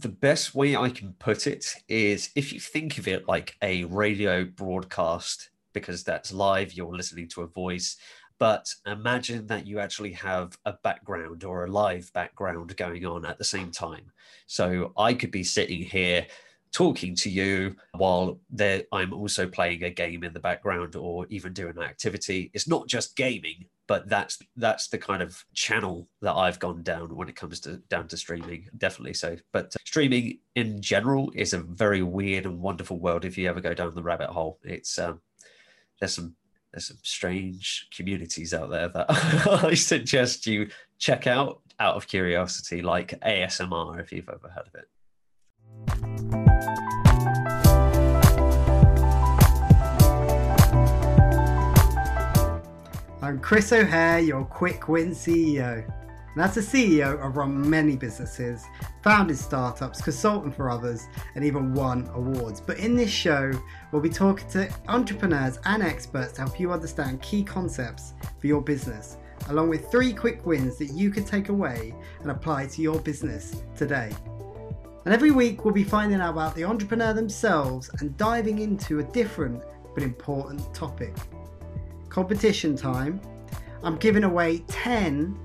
The best way I can put it is if you think of it like a radio broadcast, because that's live, you're listening to a voice. But imagine that you actually have a background or a live background going on at the same time. So I could be sitting here talking to you while I'm also playing a game in the background or even doing an activity. It's not just gaming, but that's that's the kind of channel that I've gone down when it comes to down to streaming. Definitely so. But streaming in general is a very weird and wonderful world if you ever go down the rabbit hole. It's um, there's some there's some strange communities out there that I suggest you check out out of curiosity, like ASMR if you've ever heard of it. I'm Chris O'Hare, your Quick Win CEO. And as a CEO, I've run many businesses, founded startups, consulted for others, and even won awards. But in this show, we'll be talking to entrepreneurs and experts to help you understand key concepts for your business, along with three quick wins that you can take away and apply to your business today. And every week, we'll be finding out about the entrepreneur themselves and diving into a different but important topic competition time, I'm giving away 10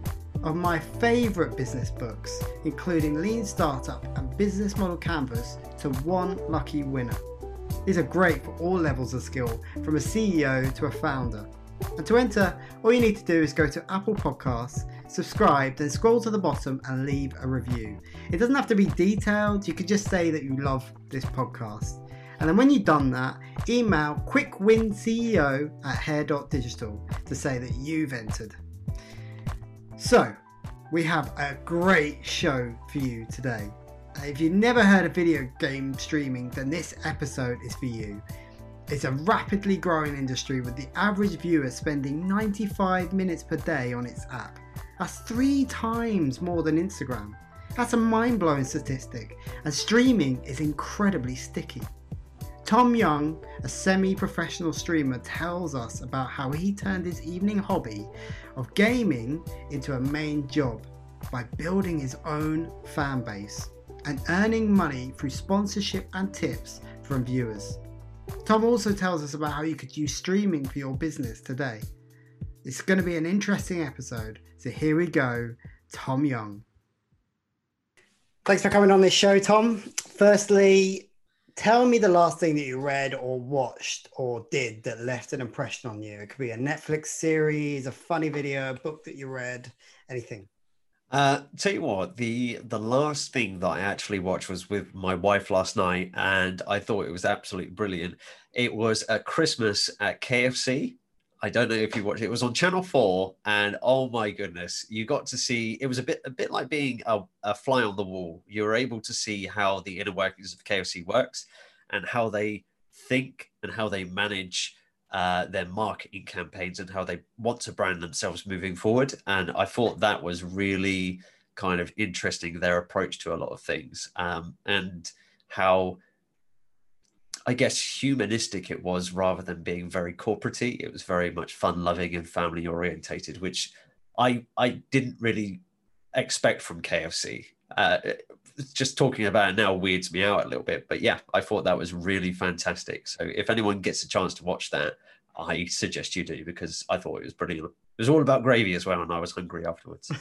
of my favourite business books, including Lean Startup and Business Model Canvas, to one lucky winner. These are great for all levels of skill, from a CEO to a founder. And to enter, all you need to do is go to Apple Podcasts, subscribe, then scroll to the bottom and leave a review. It doesn't have to be detailed, you could just say that you love this podcast. And then when you've done that, email quickwinceo at hair.digital to say that you've entered. So, we have a great show for you today. If you've never heard of video game streaming, then this episode is for you. It's a rapidly growing industry with the average viewer spending 95 minutes per day on its app. That's three times more than Instagram. That's a mind blowing statistic, and streaming is incredibly sticky. Tom Young, a semi professional streamer, tells us about how he turned his evening hobby of gaming into a main job by building his own fan base and earning money through sponsorship and tips from viewers. Tom also tells us about how you could use streaming for your business today. It's going to be an interesting episode, so here we go Tom Young. Thanks for coming on this show, Tom. Firstly, tell me the last thing that you read or watched or did that left an impression on you. It could be a Netflix series, a funny video, a book that you read, anything. Uh, tell you what, the the last thing that I actually watched was with my wife last night, and I thought it was absolutely brilliant. It was at Christmas at KFC. I don't know if you watched it. It was on Channel Four, and oh my goodness, you got to see. It was a bit a bit like being a, a fly on the wall. You were able to see how the inner workings of KFC works, and how they think and how they manage uh, their marketing campaigns and how they want to brand themselves moving forward. And I thought that was really kind of interesting their approach to a lot of things um, and how I guess humanistic it was rather than being very corporatey. It was very much fun loving and family orientated, which I I didn't really expect from KFC. Uh, just talking about it now weirds me out a little bit, but yeah, I thought that was really fantastic. So if anyone gets a chance to watch that, I suggest you do because I thought it was brilliant. It was all about gravy as well, and I was hungry afterwards.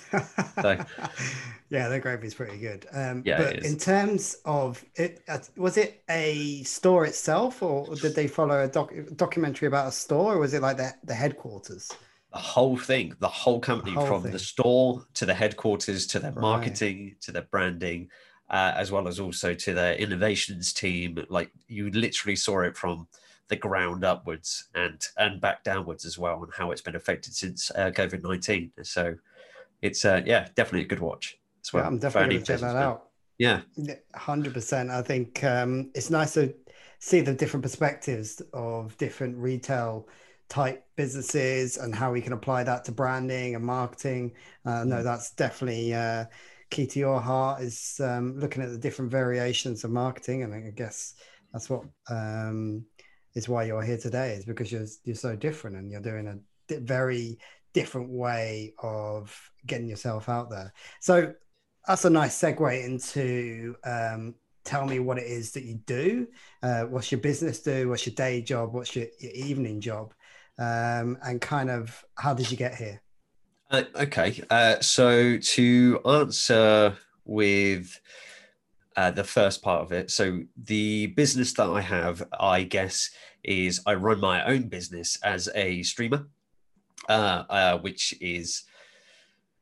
So, yeah, the gravy is pretty good. Um, yeah, but in terms of it, uh, was it a store itself, or did they follow a doc- documentary about a store, or was it like the, the headquarters? The whole thing, the whole company, the whole from thing. the store to the headquarters to their right. marketing to their branding, uh, as well as also to their innovations team. Like you literally saw it from the ground upwards and and back downwards as well, and how it's been affected since uh, COVID nineteen. So it's uh, yeah, definitely a good watch as well. Yeah, I'm definitely going to check that out. Yeah, hundred percent. I think um, it's nice to see the different perspectives of different retail type businesses and how we can apply that to branding and marketing. Uh, no, mm. that's definitely uh, key to your heart is um, looking at the different variations of marketing. And I guess that's what um, is why you're here today is because you're you're so different and you're doing a di- very different way of getting yourself out there. So that's a nice segue into um, tell me what it is that you do. Uh, what's your business do? What's your day job? What's your, your evening job? Um, and kind of how did you get here? Uh, okay, uh, so to answer with uh, the first part of it, so the business that I have, I guess, is I run my own business as a streamer, uh, uh, which is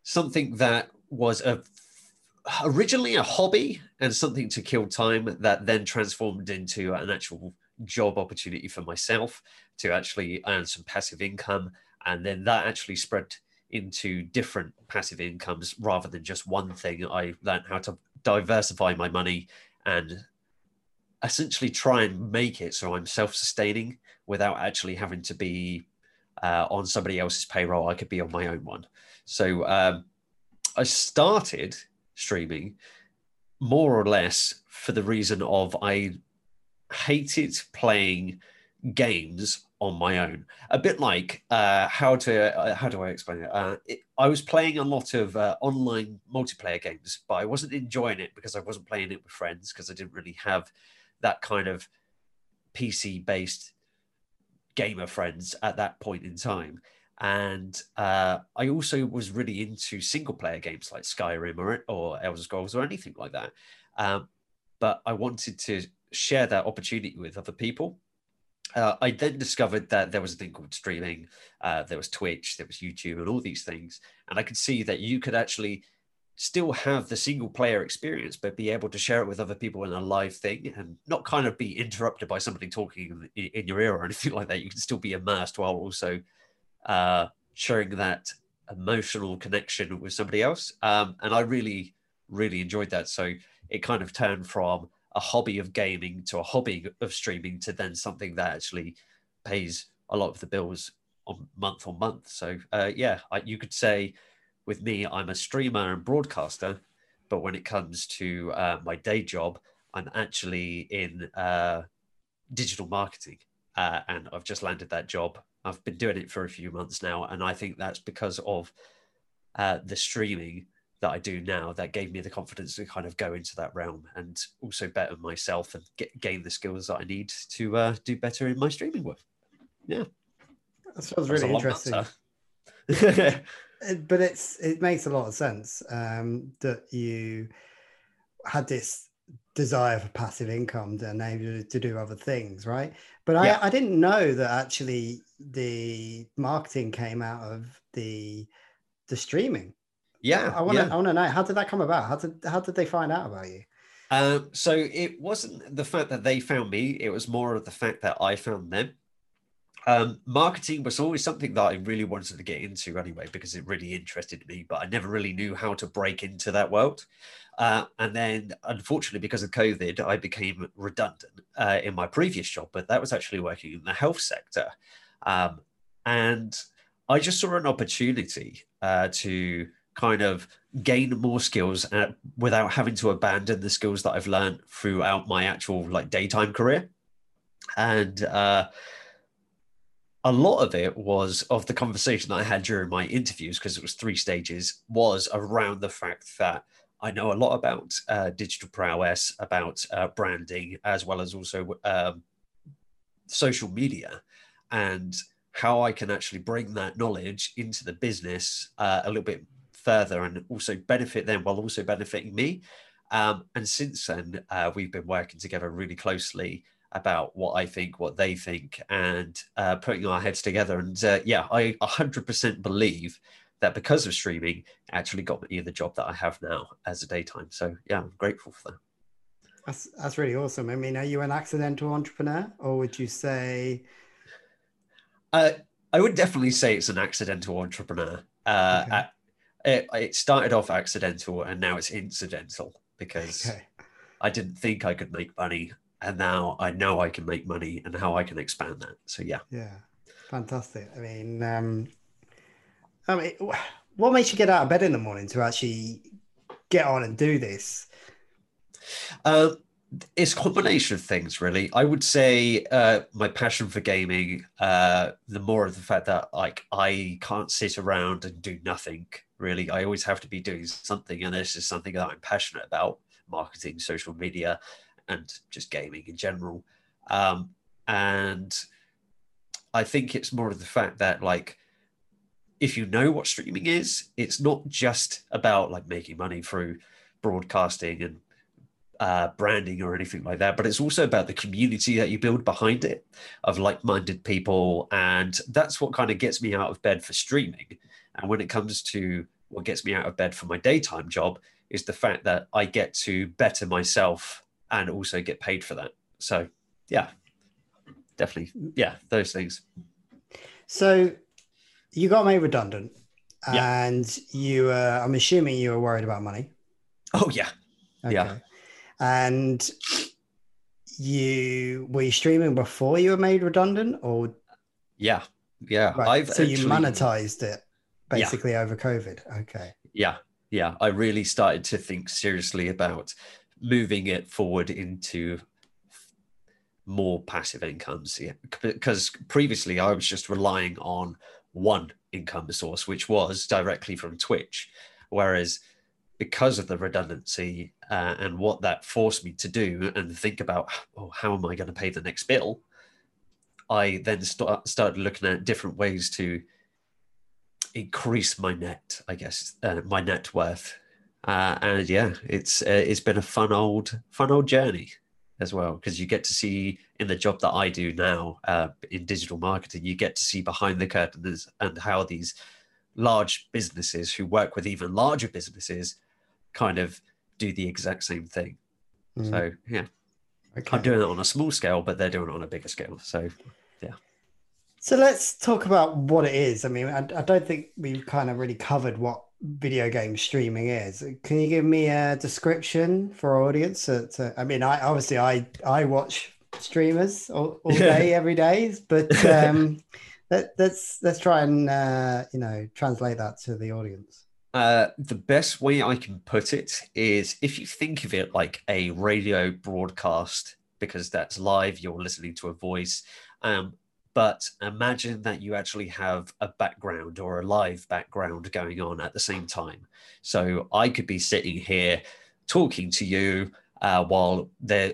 something that was a originally a hobby and something to kill time that then transformed into an actual job opportunity for myself to actually earn some passive income. And then that actually spread into different passive incomes rather than just one thing. I learned how to diversify my money and essentially try and make it so i'm self-sustaining without actually having to be uh, on somebody else's payroll. I could be on my own one. So um, i started streaming more or less for the reason of I hated playing games on my own. A bit like uh, how to uh, how do I explain it? Uh, it? I was playing a lot of uh, online multiplayer games, but I wasn't enjoying it because I wasn't playing it with friends because I didn't really have that kind of PC based gamer friends at that point in time. And uh, I also was really into single player games like Skyrim or, or Elder Scrolls or anything like that. Um, but I wanted to share that opportunity with other people. Uh, I then discovered that there was a thing called streaming, uh, there was Twitch, there was YouTube, and all these things. And I could see that you could actually still have the single player experience, but be able to share it with other people in a live thing and not kind of be interrupted by somebody talking in, in your ear or anything like that. You can still be immersed while also uh, sharing that emotional connection with somebody else. Um, and I really, really enjoyed that. So it kind of turned from a hobby of gaming to a hobby of streaming to then something that actually pays a lot of the bills on month on month. So uh, yeah, I, you could say with me, I'm a streamer and broadcaster, but when it comes to uh, my day job, I'm actually in uh, digital marketing, uh, and I've just landed that job I've been doing it for a few months now, and I think that's because of uh, the streaming that I do now that gave me the confidence to kind of go into that realm and also better myself and get, gain the skills that I need to uh, do better in my streaming work. Yeah, that sounds really interesting. but it's it makes a lot of sense um, that you had this desire for passive income to enable you to do other things, right? But I, yeah. I didn't know that actually the marketing came out of the the streaming. Yeah, I want to yeah. I want to know how did that come about? How did how did they find out about you? Um, so it wasn't the fact that they found me; it was more of the fact that I found them. Um, marketing was always something that I really wanted to get into anyway because it really interested me, but I never really knew how to break into that world. Uh, and then, unfortunately, because of COVID, I became redundant uh, in my previous job, but that was actually working in the health sector. Um, and I just saw an opportunity uh, to kind of gain more skills uh, without having to abandon the skills that I've learned throughout my actual like daytime career. And uh, a lot of it was of the conversation that I had during my interviews, because it was three stages, was around the fact that I know a lot about uh, digital prowess, about uh, branding, as well as also um, social media, and how I can actually bring that knowledge into the business uh, a little bit further and also benefit them while also benefiting me. Um, and since then, uh, we've been working together really closely about what I think, what they think, and uh, putting our heads together. And uh, yeah, I 100% believe that because of streaming actually got me the job that I have now as a daytime. So yeah, I'm grateful for that. That's that's really awesome. I mean, are you an accidental entrepreneur, or would you say? Uh, I would definitely say it's an accidental entrepreneur. Uh, okay. It, it, started off accidental, and now it's incidental because okay. I didn't think I could make money, and now I know I can make money and how I can expand that. So yeah, yeah, fantastic. I mean, um, I mean, what makes you get out of bed in the morning to actually get on and do this? Uh, it's a combination of things, really. I would say uh, my passion for gaming, uh, the more of the fact that like I can't sit around and do nothing. Really, I always have to be doing something, and this is something that I'm passionate about: marketing, social media, and just gaming in general. Um, and I think it's more of the fact that like if you know what streaming is, it's not just about like making money through broadcasting and uh, branding or anything like that, but it's also about the community that you build behind it of like minded people. And that's what kind of gets me out of bed for streaming. And when it comes to what gets me out of bed for my daytime job, is the fact that I get to better myself and also get paid for that. So, yeah, definitely. Yeah, those things. So, you got made redundant and yeah. you, uh, I'm assuming you were worried about money. Oh, yeah. Okay. Yeah and you were you streaming before you were made redundant or yeah yeah right. I've so actually, you monetized it basically yeah. over covid okay yeah yeah i really started to think seriously about moving it forward into more passive incomes yeah. because previously i was just relying on one income source which was directly from twitch whereas because of the redundancy uh, and what that forced me to do and think about oh, how am I going to pay the next bill, I then start, started looking at different ways to increase my net, I guess, uh, my net worth. Uh, and yeah, it's uh, it's been a fun old fun old journey as well because you get to see in the job that I do now uh, in digital marketing, you get to see behind the curtains and how these large businesses who work with even larger businesses kind of do the exact same thing. Mm. So yeah, okay. I'm doing it on a small scale, but they're doing it on a bigger scale. So yeah. So let's talk about what it is. I mean, I, I don't think we've kind of really covered what video game streaming is. Can you give me a description for our audience? To, to, I mean, I obviously I I watch streamers all, all day every day, but um, let, let's let's try and uh, you know translate that to the audience. Uh, the best way I can put it is if you think of it like a radio broadcast, because that's live, you're listening to a voice. Um, but imagine that you actually have a background or a live background going on at the same time. So I could be sitting here talking to you uh, while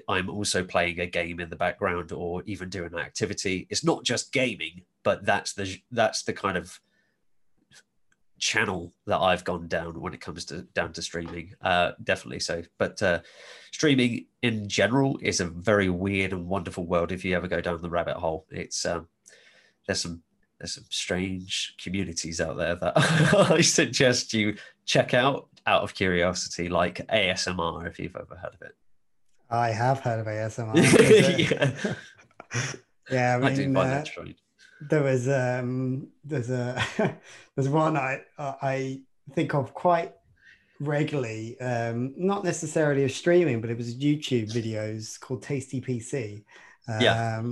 I'm also playing a game in the background or even doing an activity. It's not just gaming, but that's the that's the kind of channel that I've gone down when it comes to down to streaming. Uh, definitely so. But uh, streaming in general is a very weird and wonderful world. If you ever go down the rabbit hole, it's um, there's some there's some strange communities out there that I suggest you check out out of curiosity, like ASMR, if you've ever heard of it. I have heard of ASMR. yeah. yeah, I, mean, I do find uh, that strange there was um there's a there's one I I think of quite regularly um not necessarily of streaming but it was YouTube videos called Tasty PC um yeah.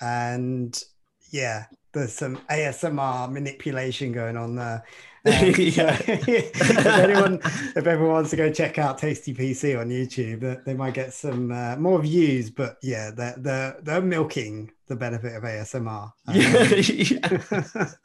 and yeah there's some ASMR manipulation going on there um, yeah. if anyone if everyone wants to go check out Tasty PC on YouTube, they might get some uh, more views. But yeah, they're they're, they're milking the benefit of ASMR.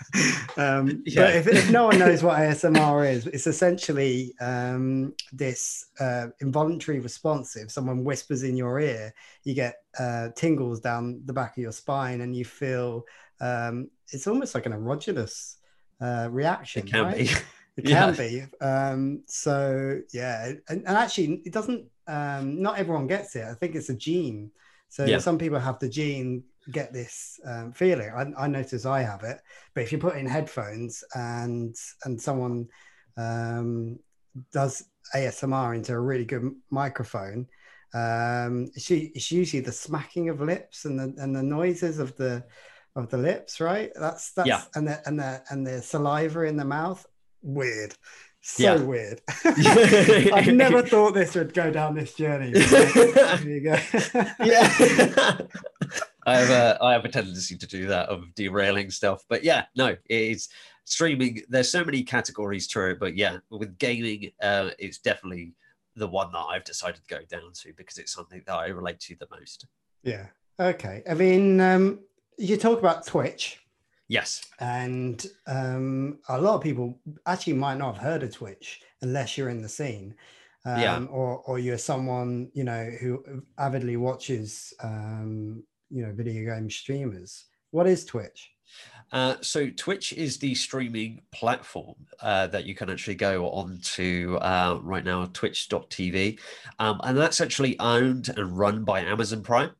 Um, um, yeah. But if, if, no one knows what ASMR is, it's essentially um, this uh, involuntary response. If someone whispers in your ear, you get uh, tingles down the back of your spine, and you feel um, it's almost like an erogenous uh, reaction. It can right? be. It can yeah. be. Um, so yeah, and, and, actually, it doesn't. Um, not everyone gets it. I think it's a gene. So yeah. some people have the gene get this um, feeling. I, I notice I have it, but if you put in headphones and and someone um, does ASMR into a really good microphone, um, it's, it's usually the smacking of lips and the and the noises of the of the lips, right? That's that's yeah. and the and the and the saliva in the mouth. Weird. So yeah. weird. I never thought this would go down this journey. there you go. yeah. I have a I have a tendency to do that of derailing stuff. But yeah, no, it's streaming. There's so many categories to it, but yeah, with gaming, uh, it's definitely the one that I've decided to go down to because it's something that I relate to the most. Yeah. Okay. I mean, um, you talk about Twitch. Yes. And um, a lot of people actually might not have heard of Twitch unless you're in the scene. Um, Yeah. or, or you're someone, you know, who avidly watches, um, you know, video game streamers. What is Twitch? Uh, so Twitch is the streaming platform uh, that you can actually go on to uh, right now, twitch.tv. Um, and that's actually owned and run by Amazon Prime.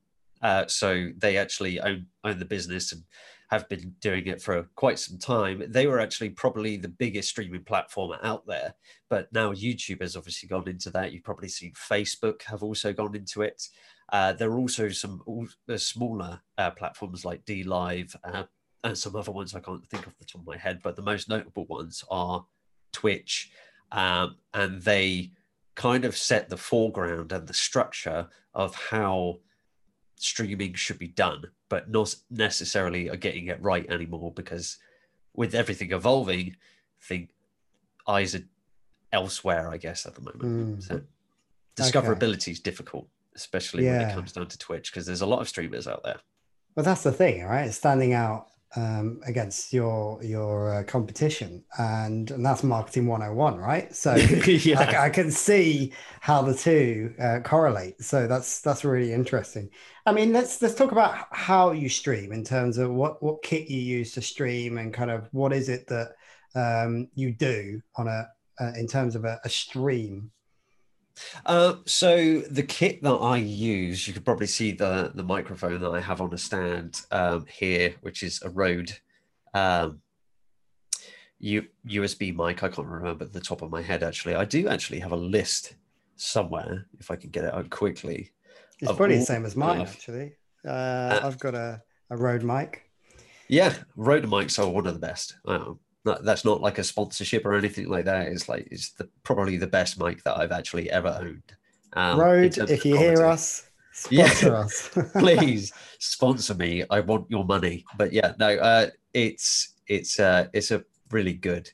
Uh, so they actually own, own the business and have been doing it for quite some time. They were actually probably the biggest streaming platform out there, but now YouTube has obviously gone into that. You've probably seen Facebook have also gone into it. Uh, there are also some uh, smaller uh, platforms like DLive uh, and some other ones I can't think of the top of my head, but the most notable ones are Twitch, um, and they kind of set the foreground and the structure of how streaming should be done, but not necessarily are getting it right anymore because with everything evolving, I think eyes are elsewhere, I guess, at the moment. Mm. So discoverability is difficult, especially when it comes down to Twitch, because there's a lot of streamers out there. Well, that's the thing, right? Standing out um, against your your uh, competition, and and that's marketing 101, right? So yeah. I, I can see how the two uh, correlate. So that's that's really interesting. I mean, let's let's talk about how you stream in terms of what what kit you use to stream and kind of what is it that um, you do on a uh, in terms of a, a stream. Uh, so the kit that I use, you could probably see the the microphone that I have on a stand um, here, which is a Rode um, U, USB mic. I can't remember the top of my head actually. I do actually have a list somewhere if I can get it out quickly. It's probably the same as mine, actually. Uh, I've got a, a Rode mic. Yeah, Rode mics are one of the best. That- that's not like a sponsorship or anything like that. It's like it's the, probably the best mic that I've actually ever owned. Um, terms if you hear us, Yeah. sponsor us. please sponsor me i want your money but yeah no uh it's it's uh it's a really good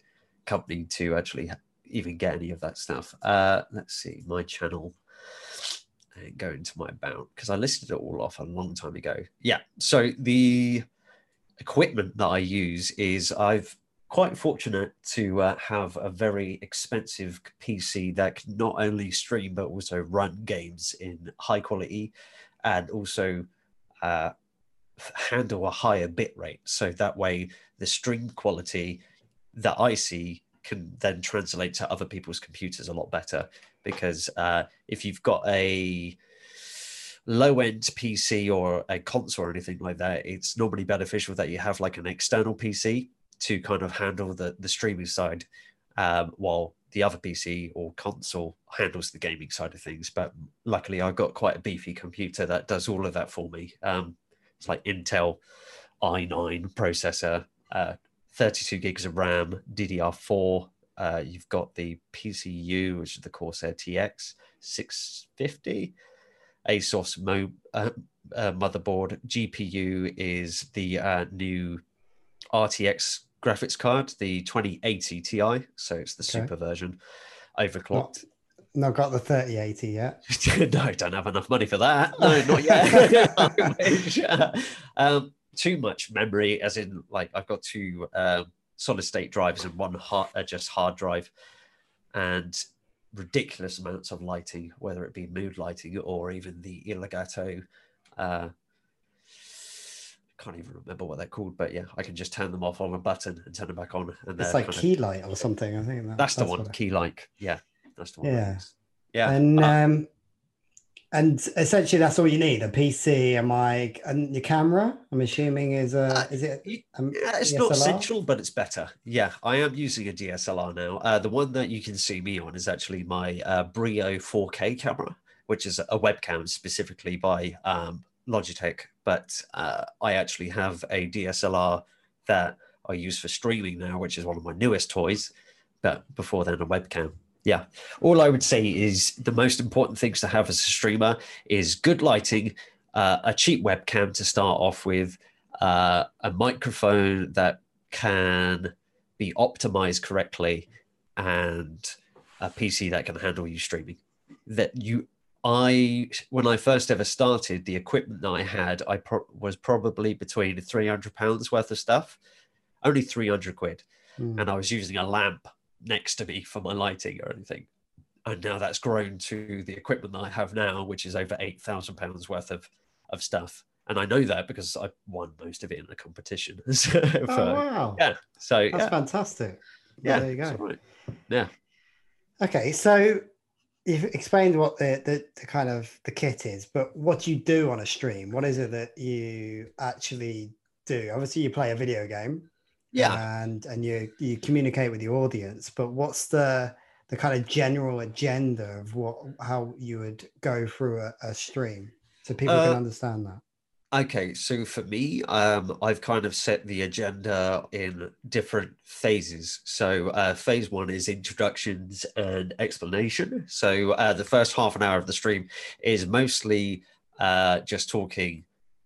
company to actually even get any of that stuff uh let's see my channel and go into my about because i listed it all off a long time ago yeah so the equipment that i use is i've quite fortunate to uh, have a very expensive pc that can not only stream but also run games in high quality and also uh, handle a higher bit rate. So that way, the stream quality that I see can then translate to other people's computers a lot better. Because uh, if you've got a low end PC or a console or anything like that, it's normally beneficial that you have like an external PC to kind of handle the, the streaming side um, while the other PC or console handles the gaming side of things. But luckily, I've got quite a beefy computer that does all of that for me. Um, it's like Intel i9 processor, uh, 32 gigs of RAM, DDR4. Uh, you've got the PCU, which is the Corsair TX 650, ASUS Mo- uh, uh, motherboard. GPU is the uh, new RTX graphics card, the 2080 Ti. So it's the Okay. super version, overclocked. Not got the 3080 yet. no, don't have enough money for that. No, not yet. Um, too much memory, as in, like, I've got two um, solid state drives and one hard, uh, just hard drive, and ridiculous amounts of lighting, whether it be mood lighting or even the Elgato Uh, can't even remember what they're called, but yeah, I can just turn them off on a button and turn them back on. And It's like key light or something. I think that- that's the one, key like. Yeah, that's the one. Yeah. Yeah. And Uh, um, and essentially that's all you need: a PC, a mic, and your camera. I'm assuming is a Uh, is it? Um, Yeah, it's not DSLR? essential, but it's better. Yeah, I am using a DSLR now. Uh, the one that you can see me on is actually my uh, Brio 4K camera, which is a webcam specifically by um, Logitech. But uh, I actually have a DSLR that I use for streaming now, which is one of my newest toys. But before then, a webcam. Yeah, all I would say is the most important things to have as a streamer is good lighting, uh, a cheap webcam to start off with, uh, a microphone that can be optimized correctly, and a PC that can handle you streaming. that you I when I first ever started, the equipment that I had, I pro- was probably between three hundred pounds worth of stuff, only three hundred quid, Mm. and I was using a lamp next to me for my lighting or anything. And now that's grown to the equipment that I have now, which is over eight thousand pounds worth of of stuff. And I know that because I won most of it in a competition. So, Oh, wow. yeah. So That's yeah, fantastic. yeah, there you go. right. Yeah. Okay, so you've explained what the, the the kind of the kit is, but what do you do on a stream? What is it that you actually do? Obviously, you play a video game, Yeah. and and you you communicate with the audience. But what's the the kind of general agenda of what how you would go through a, a stream so people can Uh, understand that? Okay, so for me, um, I've kind of set the agenda in different phases. So, uh, phase one is introductions and explanation. So, uh, the first half an hour of the stream is mostly uh, just talking,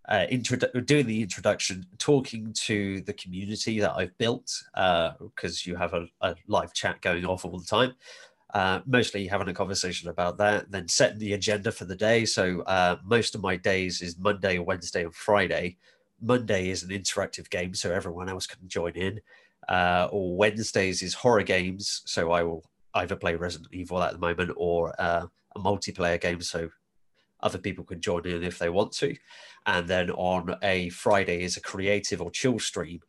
uh, introdu- doing the introduction, talking to the community that I've built, because you have a, a live chat going off all the time uh, mostly having a conversation about that, then setting the agenda for the day. So uh, most of my days is Monday, Wednesday, and Friday. Monday is an interactive game, so everyone else can join in. Uh, or Wednesdays is horror games, so I will either play Resident Evil at the moment or uh, a multiplayer game, so other people can join in if they want to. And then on a Friday is a creative or chill stream,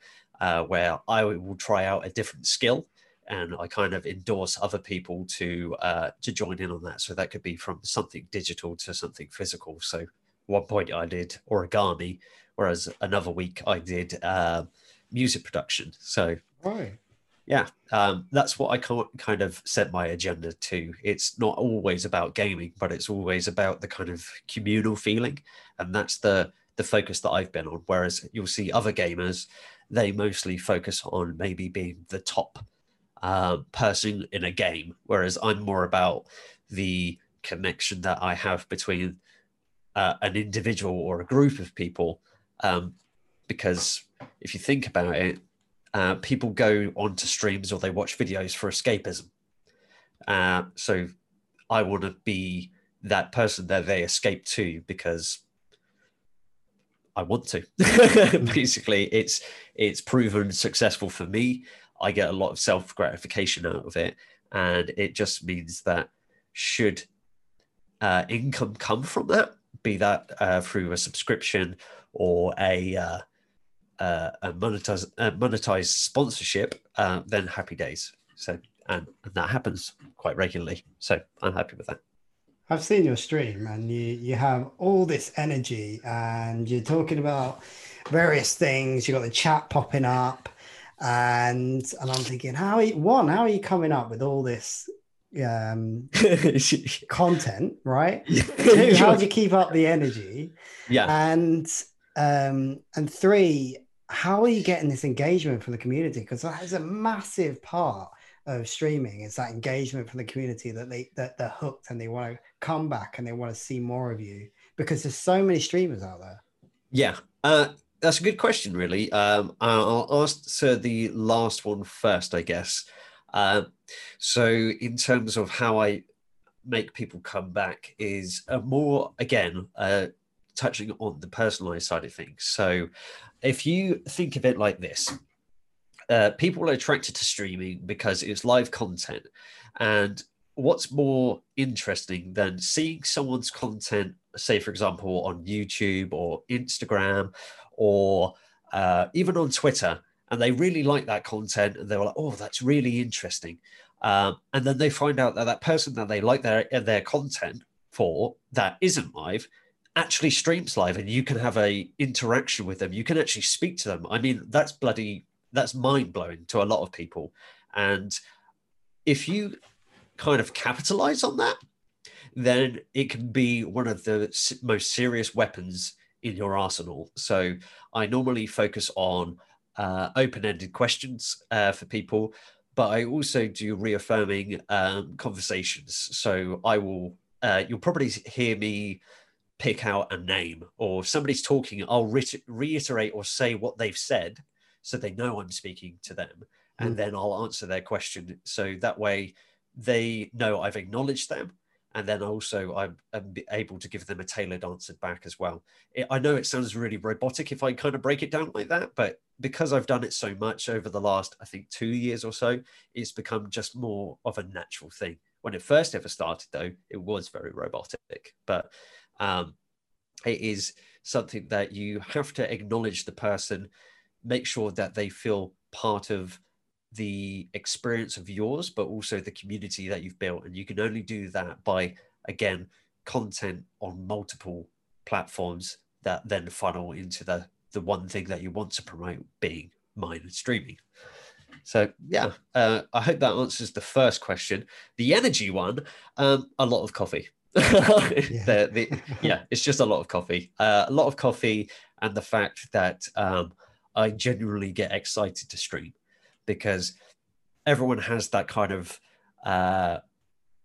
uh, where I will try out a different skill and I kind of endorse other people to uh, to join in on that. So that could be from something digital to something physical. So one point I did origami, whereas another week I did uh, music production. So Right. yeah, um, that's what I kind of set my agenda to. It's not always about gaming, but it's always about the kind of communal feeling, and that's the the focus that I've been on. Whereas you'll see other gamers, they mostly focus on maybe being the top uh, person in a game, whereas I'm more about the connection that I have between uh, an individual or a group of people. Um, because if you think about it, uh, people go onto streams or they watch videos for escapism. Uh, so I want to be that person that they escape to because I want to. Basically, it's it's proven successful for me. I get a lot of self gratification out of it, and it just means that should uh, income come from that, be that uh, through a subscription or a uh, uh, a monetized uh, monetized sponsorship, uh, then happy days. So and, and that happens quite regularly. So I'm happy with that. I've seen your stream and you you have all this energy and you're talking about various things. You've got the chat popping up, and and I'm thinking, how are you, one, how are you coming up with all this um, content, right? Two, how do you keep up the energy? yeah. And um, and three, how are you getting this engagement from the community? Because that is a massive part of streaming is that engagement from the community that they that they're hooked and they want to come back and they want to see more of you because there's so many streamers out there. Yeah, uh, that's a good question, really. Um, I'll answer the last one first, I guess. Uh, so, in terms of how I make people come back, is more again uh, touching on the personalized side of things. So, if you think of it like this, uh, people are attracted to streaming because it's live content, and what's more interesting than seeing someone's content, say, for example, on YouTube or Instagram or uh, even on Twitter, and they really like that content and they were like, oh, that's really interesting. Um, and then they find out that that person that they like their, their content for that isn't live actually streams live and you can have a interaction with them. You can actually speak to them. I mean that's bloody that's mind blowing to a lot of people. And if you kind of capitalize on that then it can be one of the most serious weapons in your arsenal. So I normally focus on uh, open-ended questions uh, for people, but I also do reaffirming um, conversations. So I will, uh, you'll probably hear me pick out a name, or if somebody's talking, I'll re- reiterate or say what they've said, so they know I'm speaking to them, and Mm. then I'll answer their question. So that way they know I've acknowledged them and then also I'm, I'm, able to give them a tailored answer back as well. It, I know it sounds really robotic if I kind of break it down like that, but because I've done it so much over the last, I think, two years or so, it's become just more of a natural thing. When it first ever started, though, it was very robotic, but um, it is something that you have to acknowledge the person, make sure that they feel part of the experience of yours, but also the community that you've built. And you can only do that by, again, content on multiple platforms that then funnel into the the one thing that you want to promote being mine and streaming. So yeah, uh, I hope that answers the first question. The energy one, um, a lot of coffee. yeah. the, the, yeah, it's just a lot of coffee. Uh, a lot of coffee, and the fact that um, I genuinely get excited to stream because everyone has that kind of uh,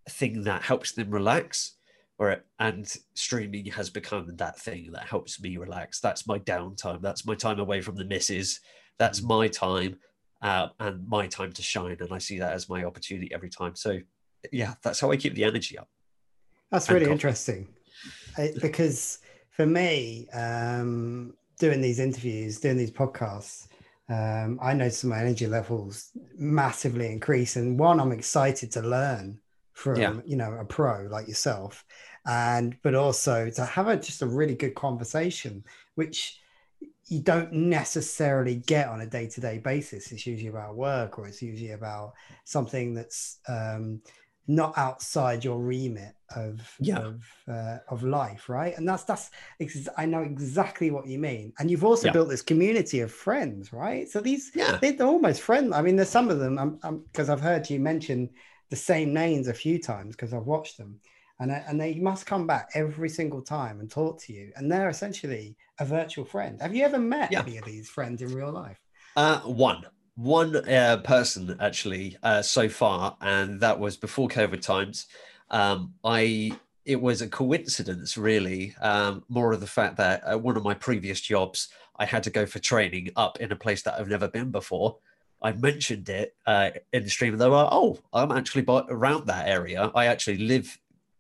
thing that helps them relax. Or, and streaming has become that thing that helps me relax. That's my downtime. That's my time away from the misses. That's mm. my time uh, and my time to shine. And I see that as my opportunity every time. So, yeah, that's how I keep the energy up. That's really interesting because for me, um, doing these interviews, doing these podcasts, um, I noticed my energy levels massively increase. And one, I'm excited to learn from yeah. you know a pro like yourself, and but also to have a just a really good conversation, which you don't necessarily get on a day-to-day basis. It's usually about work, or it's usually about something that's um, not outside your remit of yeah. of, uh, of life right? And that's that's i know exactly what you mean. And you've also yeah. built this community of friends right? So these yeah. they're almost friends i mean there's some of them i'm because i've heard you mention the same names a few times because i've watched them. And, and they must come back every single time and talk to you. And they're essentially a virtual friend. Have you ever met yeah. any of these friends in real life? Uh one one uh, person actually uh, so far, and that was before COVID times. Um, I it was a coincidence, really, um, more of the fact that uh, one of my previous jobs, I had to go for training up in a place that I've never been before. I mentioned it uh, in the stream, and they were, "Oh, I'm actually around that area. I actually live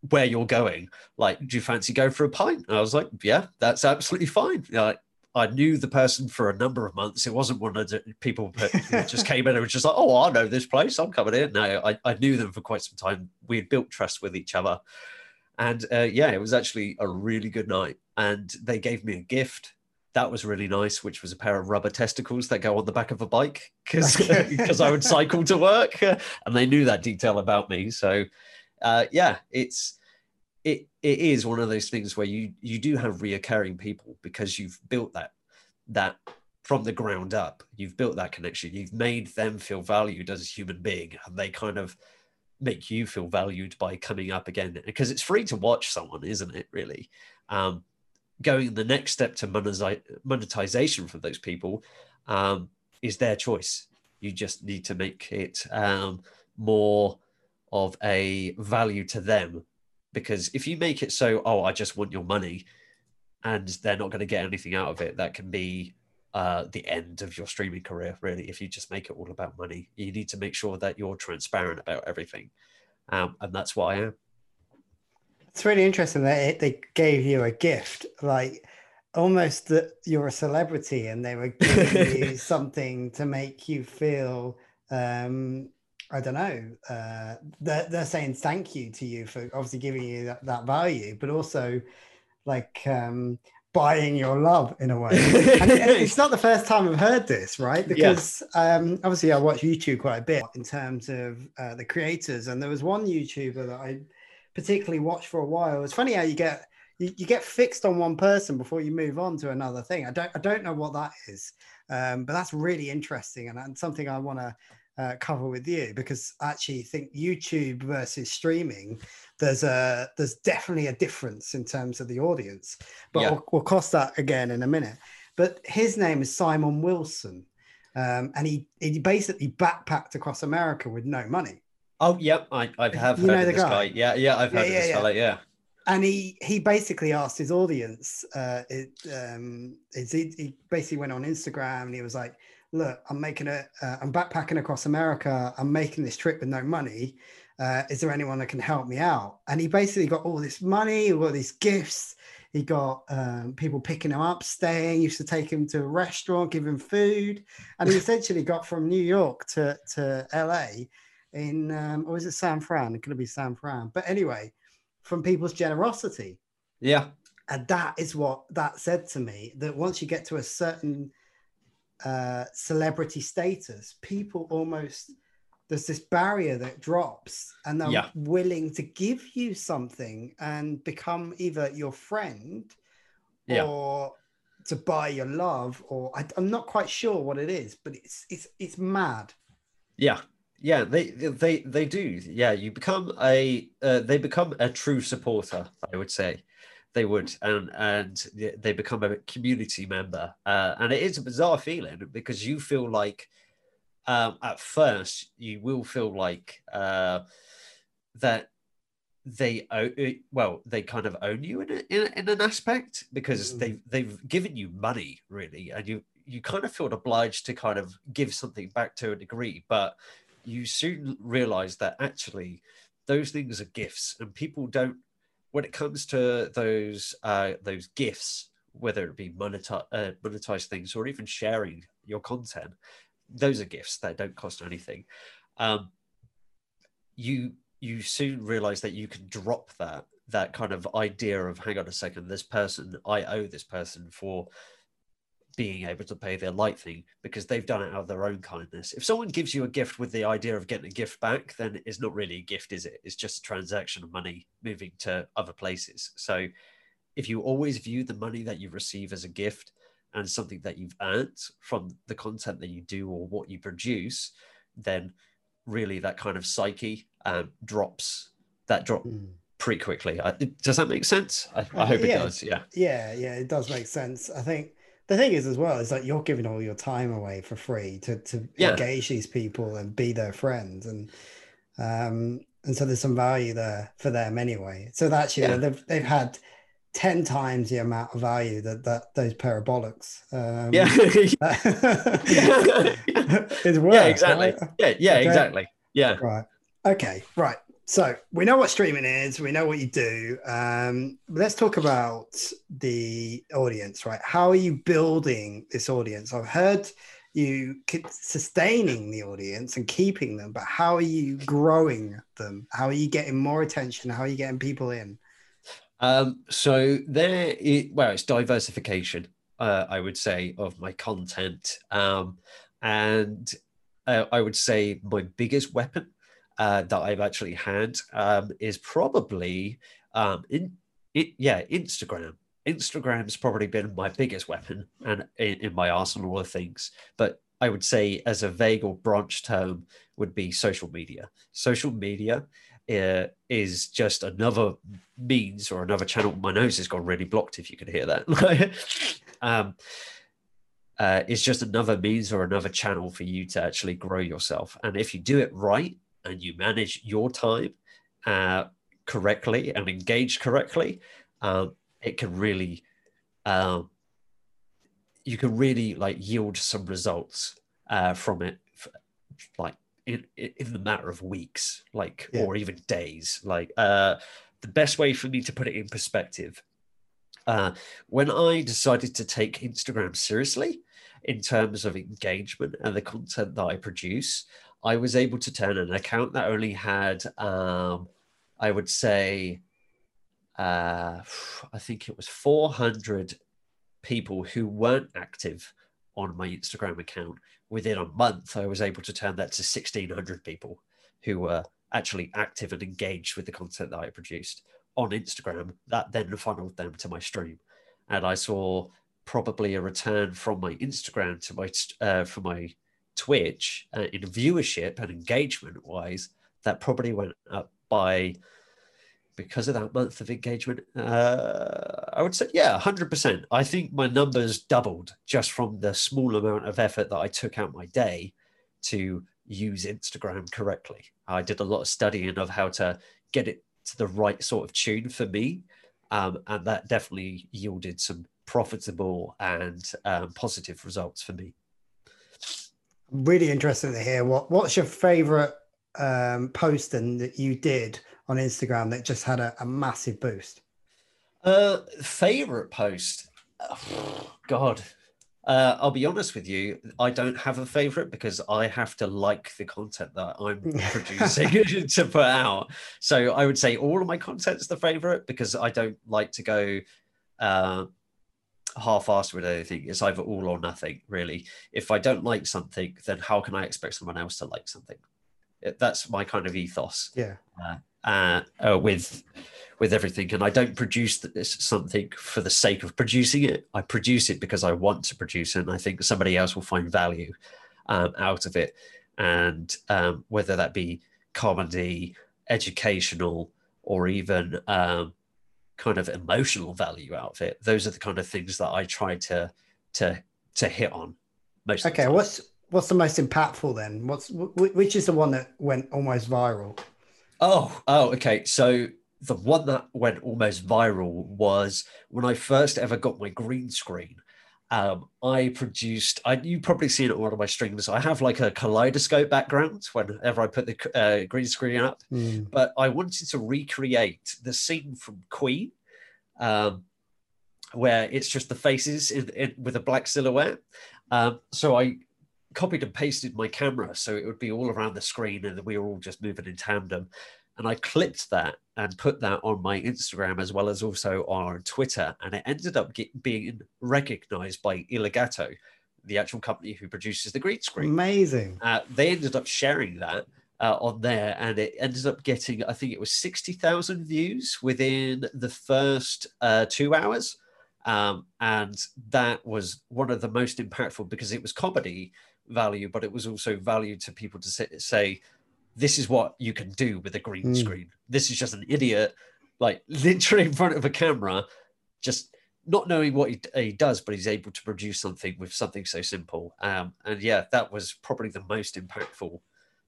where you're going. Like, do you fancy going for a pint?" And I was like, "Yeah, that's absolutely fine." Like, I knew the person for a number of months. It wasn't one of the people that just came in and was just like, "Oh, I know this place. I'm coming in." No, I, I knew them for quite some time. We had built trust with each other, and uh, yeah, it was actually a really good night. And they gave me a gift that was really nice, which was a pair of rubber testicles that go on the back of a bike because because I would cycle to work, and they knew that detail about me. So uh, yeah, it's it it is one of those things where you you do have reoccurring people because you've built that that from the ground up. You've built that connection. You've made them feel valued as a human being and they kind of make you feel valued by coming up again because it's free to watch someone isn't it really? Um, going the next step to monetization for those people um, is their choice. You just need to make it um, more of a value to them because if you make it so oh i just want your money and they're not going to get anything out of it that can be uh, the end of your streaming career really if you just make it all about money. You need to make sure that you're transparent about everything. Um, and that's what i am. It's really interesting that it, they gave you a gift like almost that you're a celebrity and they were giving you something to make you feel um, I don't know. Uh, they're, they're saying thank you to you for obviously giving you that, that value, but also like um, buying your love in a way. and it's not the first time I've heard this, right? Because yeah. um, obviously I watch YouTube quite a bit in terms of uh, the creators, and there was one YouTuber that I particularly watched for a while. It's funny how you get you, you get fixed on one person before you move on to another thing. I don't I don't know what that is, um, but that's really interesting and, and something I want to uh, cover with you because I actually think YouTube versus streaming, there's a there's definitely a difference in terms of the audience. But yeah. we'll, we'll cross that again in a minute. But his name is Simon Wilson, um, and he he basically backpacked across America with no money. Oh, yep, I, I have you heard of this guy? guy. Yeah, yeah, I've heard yeah, of this yeah. fella. Yeah. And he he basically asked his audience. Uh, it, um, he, he basically went on Instagram and he was like, look, I'm making a, uh, I'm backpacking across America. I'm making this trip with no money. uh, is there anyone that can help me out? And he basically got all this money, all these gifts. He got um, people picking him up, staying, used to take him to a restaurant, give him food. And he essentially got from New York to, to LA in, um, or is it San Fran? It could be San Fran. But anyway, from people's generosity. Yeah. And that is what that said to me that once you get to a certain uh, celebrity status, people almost there's this barrier that drops and they're yeah. willing to give you something and become either your friend yeah. or to buy your love or I, am not quite sure what it is but it's it's it's mad yeah yeah they they they do yeah you become a uh, they become a true supporter i would say they would and and they become a community member uh, and it is a bizarre feeling because you feel like um, at first you will feel like uh, that they own, well they kind of own you in, a, in, in an aspect because mm. they've they've given you money really and you you kind of feel obliged to kind of give something back to a degree but you soon realize that actually those things are gifts and people don't when it comes to those uh, those gifts whether it be monetize, uh, monetized things or even sharing your content those are gifts that don't cost anything. Um, you you soon realize that you can drop that that kind of idea of hang on a second, this person I owe this person for being able to pay their light thing because they've done it out of their own kindness. If someone gives you a gift with the idea of getting a gift back, then it's not really a gift, is it? It's just a transaction of money moving to other places. So if you always view the money that you receive as a gift, and something that you've earned from the content that you do or what you produce, then really that kind of psyche um, drops. That drop mm. pretty quickly. I, does that make sense? I, I hope yeah. it does. Yeah. Yeah, yeah, it does make sense. I think the thing is as well is like you're giving all your time away for free to to yeah. engage these people and be their friends and um and so there's some value there for them anyway. So that's you yeah. they've they've had 10 times the amount of value that, that those parabolics um, yeah worth yeah exactly right? yeah yeah okay. exactly yeah right okay right so we know what streaming is we know what you do um, let's talk about the audience right? How are you building this audience? I've heard you sustaining the audience and keeping them but how are you growing them? How are you getting more attention? How are you getting people in? Um, so there, it, well, it's diversification. Uh, I would say of my content, um, and uh, I would say my biggest weapon uh, that I've actually had um, is probably um, in it, yeah, Instagram. Instagram's probably been my biggest weapon and in, in my arsenal of things. But I would say, as a vague or branch term, would be social media. Social media uh, is just another means or another channel. My nose has gone really blocked. If you can hear that, um, uh, it's just another means or another channel for you to actually grow yourself. And if you do it right and you manage your time uh, correctly and engage correctly, um, it can really, um, you can really like yield some results uh, from it, like in, in the matter of weeks, like yeah. or even days. Like uh, the best way for me to put it in perspective, uh, when I decided to take Instagram seriously in terms of engagement and the content that I produce, I was able to turn an account that only had, um, I would say, uh, I think it was 400 people who weren't active on my Instagram account within a month, I was able to turn that to 1,600 people who were actually active and engaged with the content that I produced on Instagram. That then funneled them to my stream, and I saw probably a return from my Instagram to my uh, from my Twitch uh, in viewership and engagement wise. That probably went up by because of that month of engagement, uh, I would say, yeah, 100%. I think my numbers doubled just from the small amount of effort that I took out my day to use Instagram correctly. I did a lot of studying of how to get it to the right sort of tune for me. Um, and that definitely yielded some profitable and um, positive results for me. Really interested to hear what what's your favorite um, posting that you did on Instagram that just had a, a massive boost? Uh, favorite post? God, uh, I'll be honest with you. I don't have a favorite because I have to like the content that I'm producing to put out. So I would say all of my content's the favorite because I don't like to go uh, half-assed with anything. It's either all or nothing, really. If I don't like something, then how can I expect someone else to like something? That's my kind of ethos. Yeah. Uh, uh, uh, with with everything and i don't produce this, something for the sake of producing it i produce it because i want to produce it and i think somebody else will find value um, out of it and um, whether that be comedy educational or even um, kind of emotional value out of it those are the kind of things that i try to to to hit on most okay what's what's the most impactful then what's which is the one that went almost viral Oh, oh, okay. So the one that went almost viral was when I first ever got my green screen. Um, I produced. I you probably seen it on one of my streams. I have like a kaleidoscope background whenever I put the uh, green screen up. Mm. But I wanted to recreate the scene from Queen, um, where it's just the faces in, in, with a black silhouette. Um, so I copied and pasted my camera so it would be all around the screen and we were all just moving in tandem. And I clipped that and put that on my Instagram as well as also on Twitter. And it ended up get, being recognized by Elgato, the actual company who produces the green screen. Amazing. Uh, they ended up sharing that. Uh, on there, and it ended up getting, I think it was 60,000 views within the first uh, two hours. Um, and that was one of the most impactful because it was comedy value, but it was also value to people to say, say this is what you can do with a green mm. screen. This is just an idiot, like literally in front of a camera, just not knowing what he, he, does, but he's able to produce something with something so simple. Um, and yeah, that was probably the most impactful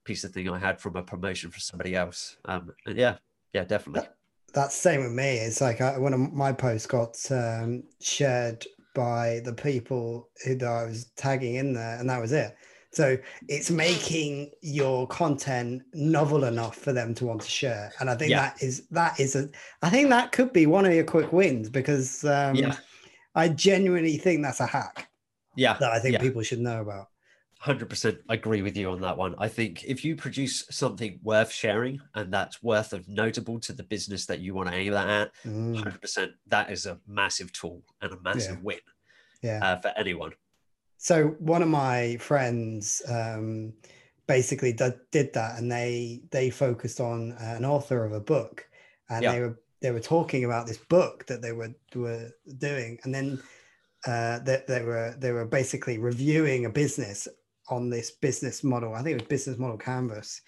piece of thing I had from a promotion for somebody else. Um, and yeah, yeah, definitely. That, that's same with me. It's like I, one of my posts got um, shared by the people who I was tagging in there, and that was it. So it's making your content novel enough for them to want to share, and I think yeah. that is that is a. I think that could be one of your quick wins because um, yeah. I genuinely think that's a hack. Yeah, that I think yeah. people should know about. 100% agree with you on that one. I think if you produce something worth sharing and that's worth of notable to the business that you want to aim that at, mm. 100% that is a massive tool and a massive yeah. win yeah. Uh, for anyone. So one of my friends um, basically did, did that and they they focused on an author of a book and yeah. they were they were talking about this book that they were were doing and then uh, that they, they were they were basically reviewing a business on this business model. I think it was business model canvas.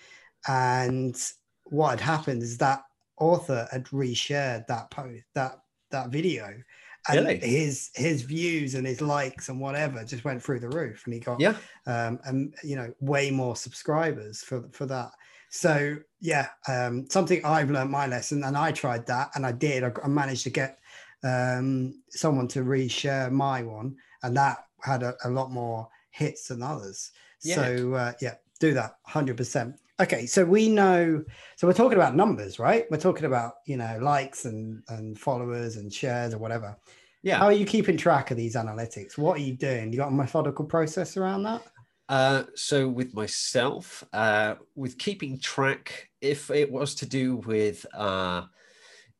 And what had happened is that author had reshared that post, that that video. And really? his his views and his likes and whatever just went through the roof, and he got yeah, um, and you know way more subscribers for for that. So yeah, um, something I've learned my lesson, and I tried that, and I did. I, I managed to get um, someone to reshare my one, and that had a, a lot more hits than others. Yeah. So uh, yeah, do that 100%. Okay, so we know. So we're talking about numbers, right? We're talking about you know likes and and followers and shares or whatever. Yeah. How are you keeping track of these analytics? What are you doing? You got a methodical process around that? Uh, so with myself, uh, with keeping track, if it was to do with uh,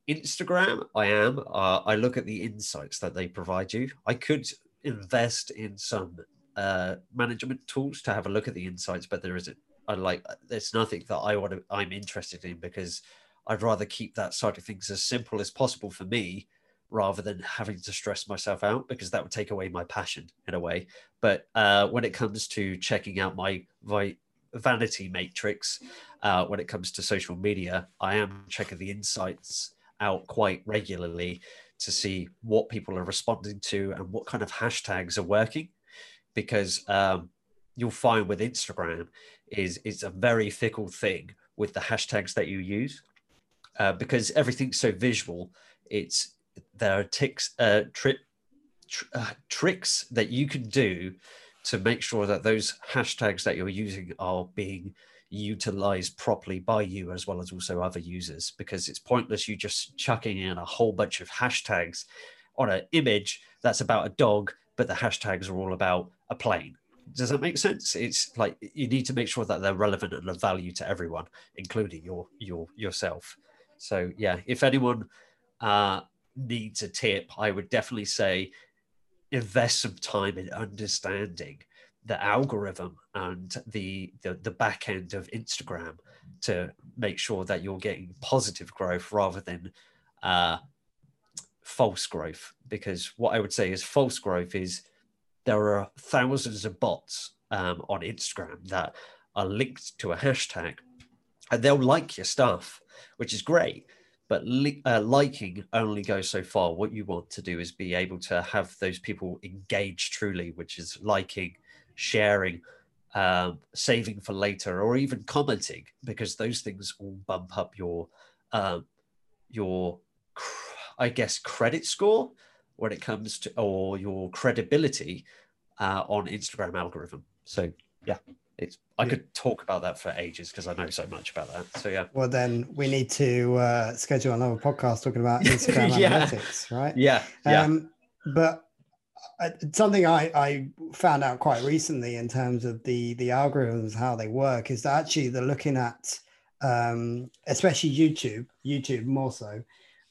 Instagram, I am. Uh, I look at the insights that they provide you. I could invest in some uh, management tools to have a look at the insights, but there isn't. I like there's nothing that I want to. I'm interested in because I'd rather keep that side of things as simple as possible for me, rather than having to stress myself out because that would take away my passion in a way. But uh, when it comes to checking out my my vanity metrics, uh, when it comes to social media, I am checking the insights out quite regularly to see what people are responding to and what kind of hashtags are working because um, you'll find with Instagram is it's a very fickle thing with the hashtags that you use uh, because everything's so visual. It's there are ticks, uh, tr- uh, tricks that you can do to make sure that those hashtags that you're using are being utilized properly by you as well as also other users because it's pointless you just chucking in a whole bunch of hashtags on an image that's about a dog but the hashtags are all about a plane does that make sense it's like you need to make sure that they're relevant and of value to everyone including your your yourself so yeah if anyone uh needs a tip i would definitely say invest some time in understanding the algorithm and the, the the back end of Instagram to make sure that you're getting positive growth rather than uh, false growth. Because what I would say is false growth is there are thousands of bots um, on Instagram that are linked to a hashtag, and they'll like your stuff, which is great. But li- uh, liking only goes so far. What you want to do is be able to have those people engage truly, which is liking sharing, um, saving for later, or even commenting, because those things all bump up your um, your, I guess, credit score when it comes to or your credibility uh, on Instagram algorithm. So yeah, it's I could talk about that for ages because I know so much about that. So yeah. Well, then we need to uh, schedule another podcast talking about Instagram yeah. analytics, right? Yeah. Yeah. Um, but something I, I found out quite recently in terms of the the algorithms how they work is that actually they're looking at um, especially YouTube YouTube more so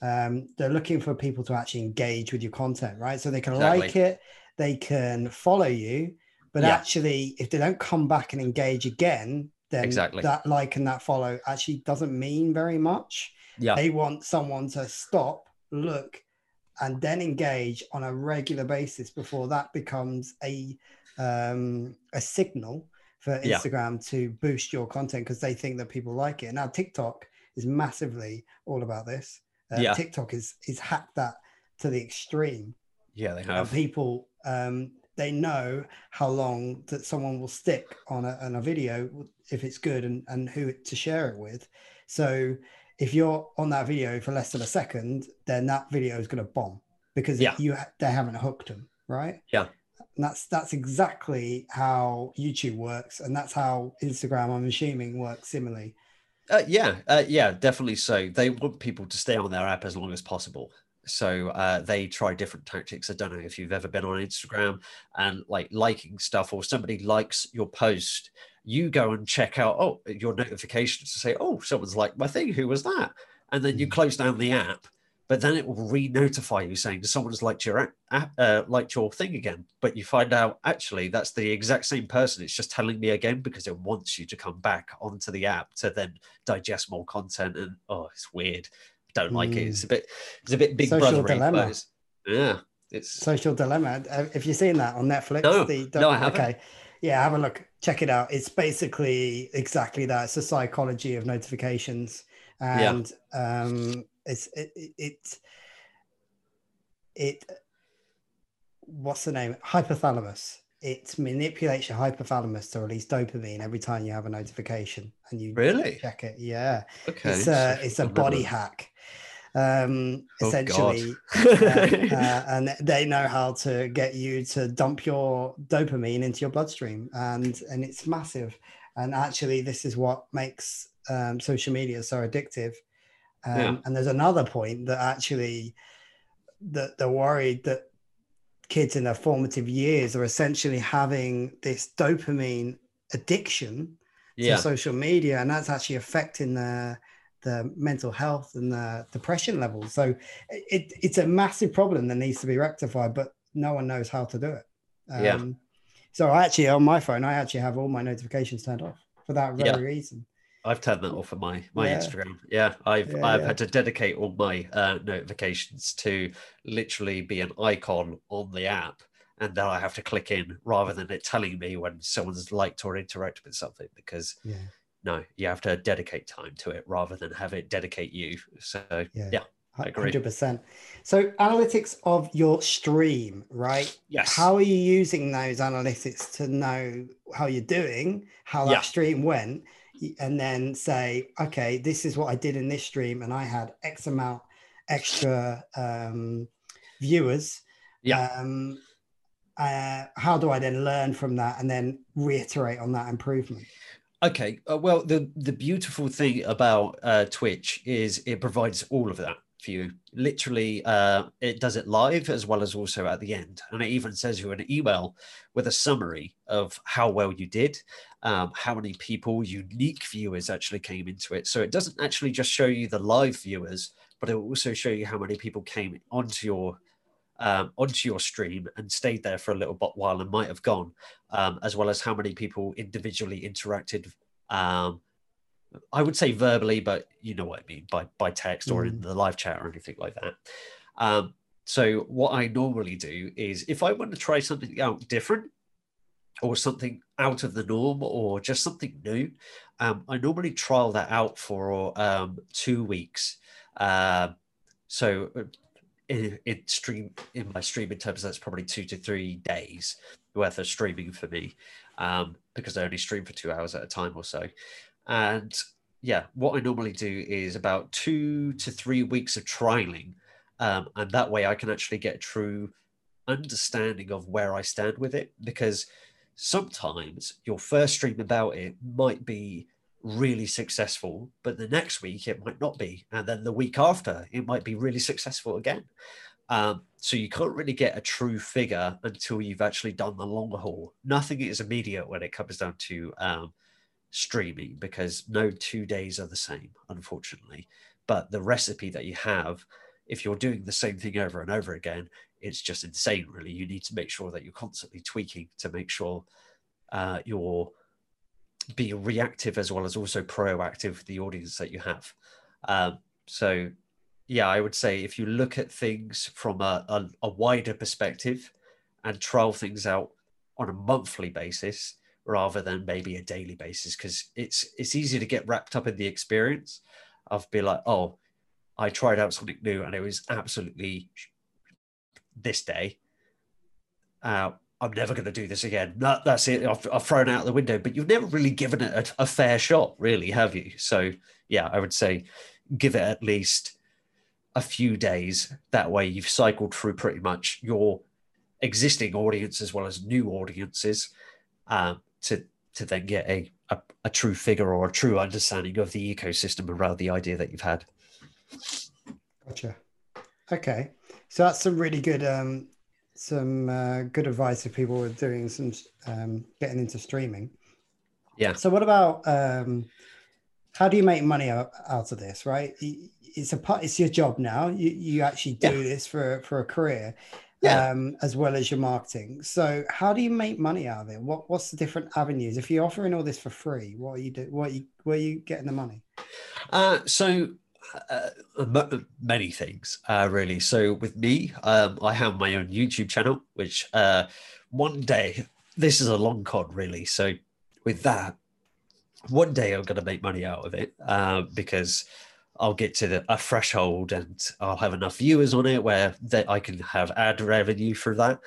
um, they're looking for people to actually engage with your content right so they can exactly. like it they can follow you but yeah. actually if they don't come back and engage again then exactly. that like and that follow actually doesn't mean very much yeah they want someone to stop look and then engage on a regular basis before that becomes a um, a signal for Instagram yeah. to boost your content because they think that people like it. Now TikTok is massively all about this. Uh, yeah. TikTok is is hacked that to the extreme. Yeah, they have. people um, they know how long that someone will stick on a, on a video if it's good and, and who to share it with. So if you're on that video for less than a second, then that video is going to bomb because yeah. you they haven't hooked them, right? Yeah. And that's that's exactly how YouTube works, and that's how Instagram, I'm assuming, works similarly. Uh, yeah, uh, yeah, definitely. So they want people to stay on their app as long as possible. So uh, they try different tactics. I don't know if you've ever been on Instagram and like liking stuff, or somebody likes your post, you go and check out oh your notifications to say oh someone's liked my thing who was that and then you mm. close down the app but then it will re-notify you saying someone's liked your app, uh, liked your thing again but you find out actually that's the exact same person it's just telling me again because it wants you to come back onto the app to then digest more content and oh it's weird don't mm. like it it's a bit it's a bit big social dilemma yeah it's social dilemma if you've seen that on netflix no, the, no I haven't. okay yeah, have a look. Check it out. It's basically exactly that. It's the psychology of notifications, and yeah. um, it's it, it it what's the name? Hypothalamus. It manipulates your hypothalamus to release dopamine every time you have a notification, and you really check it. Yeah, okay. It's a it's a body hack um, oh, essentially, uh, uh, and they know how to get you to dump your dopamine into your bloodstream, and and it's massive. And actually, this is what makes um, social media so addictive. Um, yeah. And there's another point that actually that they're worried that kids in their formative years are essentially having this dopamine addiction yeah. to social media, and that's actually affecting their the mental health and the depression levels. So it, it's a massive problem that needs to be rectified, but no one knows how to do it. Um, yeah. So I actually on my phone, I actually have all my notifications turned off for that very yeah. reason. I've turned that off on my my yeah. Instagram. Yeah, I've yeah, I've had to dedicate all my uh, notifications to literally be an icon on the app, and then I have to click in rather than it telling me when someone's liked or interacted with something because no, you have to dedicate time to it rather than have it dedicate you. So yeah, yeah I agree. 100%. So analytics of your stream, right? Yes. How are you using those analytics to know how you're doing, how that yeah. stream went, and then say, okay, this is what I did in this stream, and I had X amount extra um, viewers. Yeah. Um, uh, how do I then learn from that and then reiterate on that improvement? Okay. Uh, well, the the beautiful thing about uh, Twitch is it provides all of that for you. Literally, uh, it does it live as well as also at the end, and it even sends you an email with a summary of how well you did, um, how many people, unique viewers, actually came into it. So it doesn't actually just show you the live viewers, but it will also show you how many people came onto your um, onto your stream and stayed there for a little while and might have gone, um, as well as how many people individually interacted. Um, I would say verbally, but you know what I mean by by text or mm. in the live chat or anything like that. Um, so what I normally do is if I want to try something out different or something out of the norm or just something new, um, I normally trial that out for um, two weeks. Uh, so in, in stream in my streaming terms, that's probably two to three days worth of streaming for me um, because I only stream for two hours at a time or so. And yeah, what I normally do is about two to three weeks of trialing, um, and that way I can actually get a true understanding of where I stand with it because sometimes your first stream about it might be really successful, but the next week it might not be. And then the week after, it might be really successful again. Um, so you can't really get a true figure until you've actually done the long haul. Nothing is immediate when it comes down to um, streaming because no two days are the same, unfortunately. But the recipe that you have, if you're doing the same thing over and over again, it's just insane, really. You need to make sure that you're constantly tweaking to make sure uh, you're be reactive as well as also proactive with the audience that you have. Um, so, yeah, I would say if you look at things from a, a, a wider perspective and trial things out on a monthly basis rather than maybe a daily basis, because it's it's easy to get wrapped up in the experience of be like, oh, I tried out something new and it was absolutely this day. Uh, I'm never going to do this again. No, that's it. I've, I've, thrown out the window. But you've never really given it a, a, fair shot, really, have you? So, yeah, I would say give it at least a few days. That way, you've cycled through pretty much your existing audience as well as new audiences um, to to then get a, a, a true figure or a true understanding of the ecosystem around the idea that you've had. Gotcha. Okay, so that's some really good um, some uh, good advice if people were doing some um, getting into streaming. Yeah. So what about um, how do you make money out, out of this? Right, it's a part. It's your job now. You you actually do yeah. this for for a career. Yeah. Um, as well as your marketing. So, how do you make money out of it? What What's the different avenues? If you're offering all this for free, what are you do? What are you where are you getting the money? Uh, so uh, many things uh, really so with me um, i have my own youtube channel which uh, one day this is a long con really so with that one day i'm going to make money out of it uh, because i'll get to the, a threshold and i'll have enough viewers on it where that i can have ad revenue for that.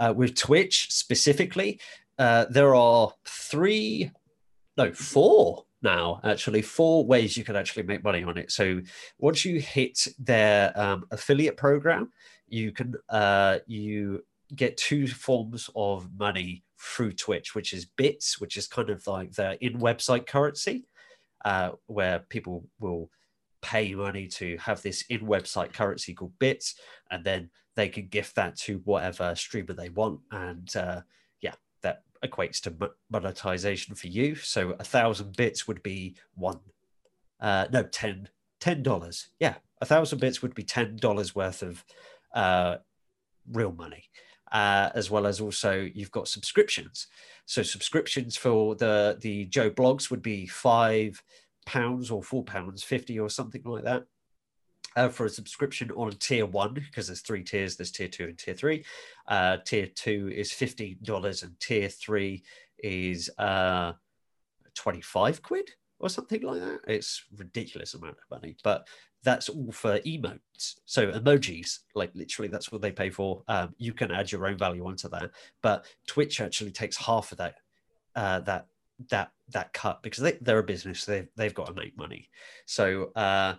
Uh, with twitch specifically uh, there are three no four now actually four ways you can actually make money on it. So once you hit their um, affiliate program you can uh, you get two forms of money through twitch which is bits which is kind of like their in website currency uh, where people will pay money to have this in website currency called bits and then they can gift that to whatever streamer they want and uh, yeah, that equates to monetization for you. So a thousand bits would be one, uh, no, ten, ten dollars. Yeah, a thousand bits would be ten dollars worth of uh, real money. Uh, as well as also you've got subscriptions. So subscriptions for the the Joe Bloggs would be five pounds or four pounds fifty or something like that uh, for a subscription on tier one because there's three tiers there's tier two and tier three. Uh, tier two is $15 and tier three is uh, 25 quid or something like that. It's ridiculous amount of money but that's all for emotes. So emojis like literally that's what they pay for. Um, you can add your own value onto that but twitch actually takes half of that uh, that that that cut because they, they're a business they, they've got to make money so uh,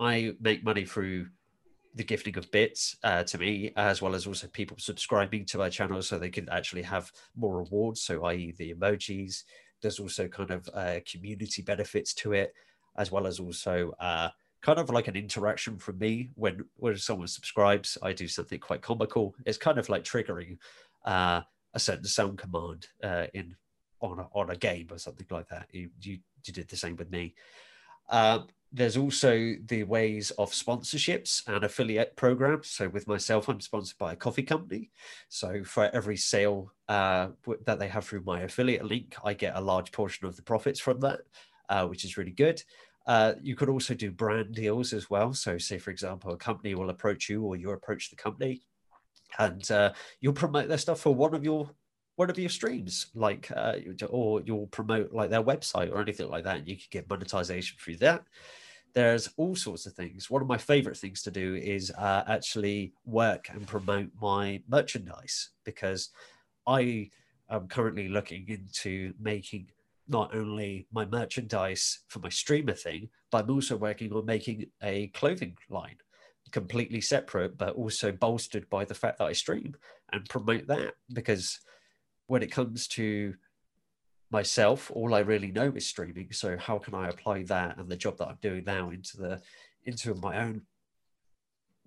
I make money through the gifting of bits uh, to me, as well as also people subscribing to my channel so they can actually have more rewards. So, i.e., the emojis, there's also kind of uh, community benefits to it, as well as also uh, kind of like an interaction from me when when someone subscribes. I do something quite comical. It's kind of like triggering uh, a certain sound command uh, in on a, on a game or something like that. You, you, you did the same with me. Um, there's also the ways of sponsorships and affiliate programs. So with myself, I'm sponsored by a coffee company. So for every sale uh, that they have through my affiliate link, I get a large portion of the profits from that, uh, which is really good. Uh, you could also do brand deals as well. So, say for example, a company will approach you, or you approach the company, and uh, you'll promote their stuff for one of your one of your streams, like uh, or you'll promote like their website or anything like that, and you can get monetization through that. There's all sorts of things. One of my favorite things to do is uh, actually work and promote my merchandise because I am currently looking into making not only my merchandise for my streamer thing, but I'm also working on making a clothing line completely separate, but also bolstered by the fact that I stream and promote that because when it comes to myself, all I really know is streaming. So how can I apply that and the job that I'm doing now into the into my own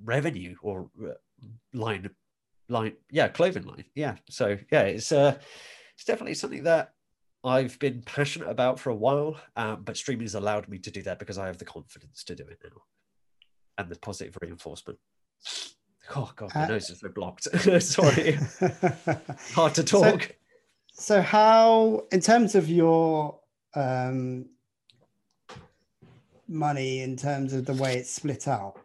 revenue or uh, line line yeah clothing line yeah so yeah it's uh it's definitely something that I've been passionate about for a while, um, but streaming has allowed me to do that because I have the confidence to do it now and the positive reinforcement. Oh god, my uh, nose is so blocked. Sorry, hard to talk. So, so, how, in terms of your um, money, in terms of the way it's split out,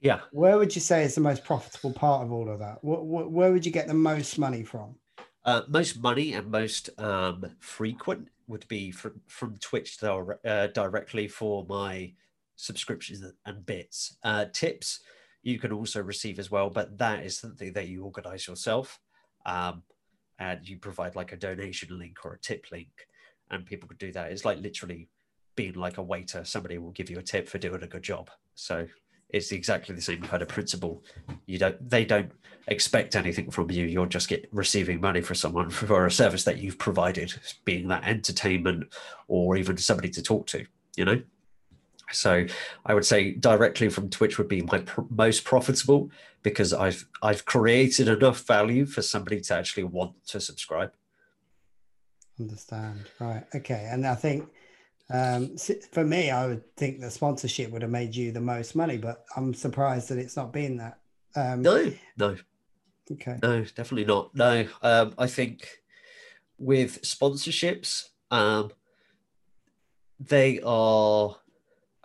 yeah, where would you say is the most profitable part of all of that? What, what, where would you get the most money from? Uh, most money and most um, frequent would be from from Twitch uh, directly for my subscriptions and bits. Uh, tips you can also receive as well, but that is something that you organize yourself. Um, and you provide like a donation link or a tip link, and people could do that. It's like literally being like a waiter. Somebody will give you a tip for doing a good job. So it's exactly the same kind of principle. You don't, they don't expect anything from you. You're just get receiving money for someone for a service that you've provided, being that entertainment or even somebody to talk to. You know. So I would say directly from Twitch would be my pr- most profitable because I've I've created enough value for somebody to actually want to subscribe. Understand right? Okay, and I think um, for me, I would think the sponsorship would have made you the most money, but I'm surprised that it's not been that. Um, no, no, okay, no, definitely not. No, um, I think with sponsorships, um, they are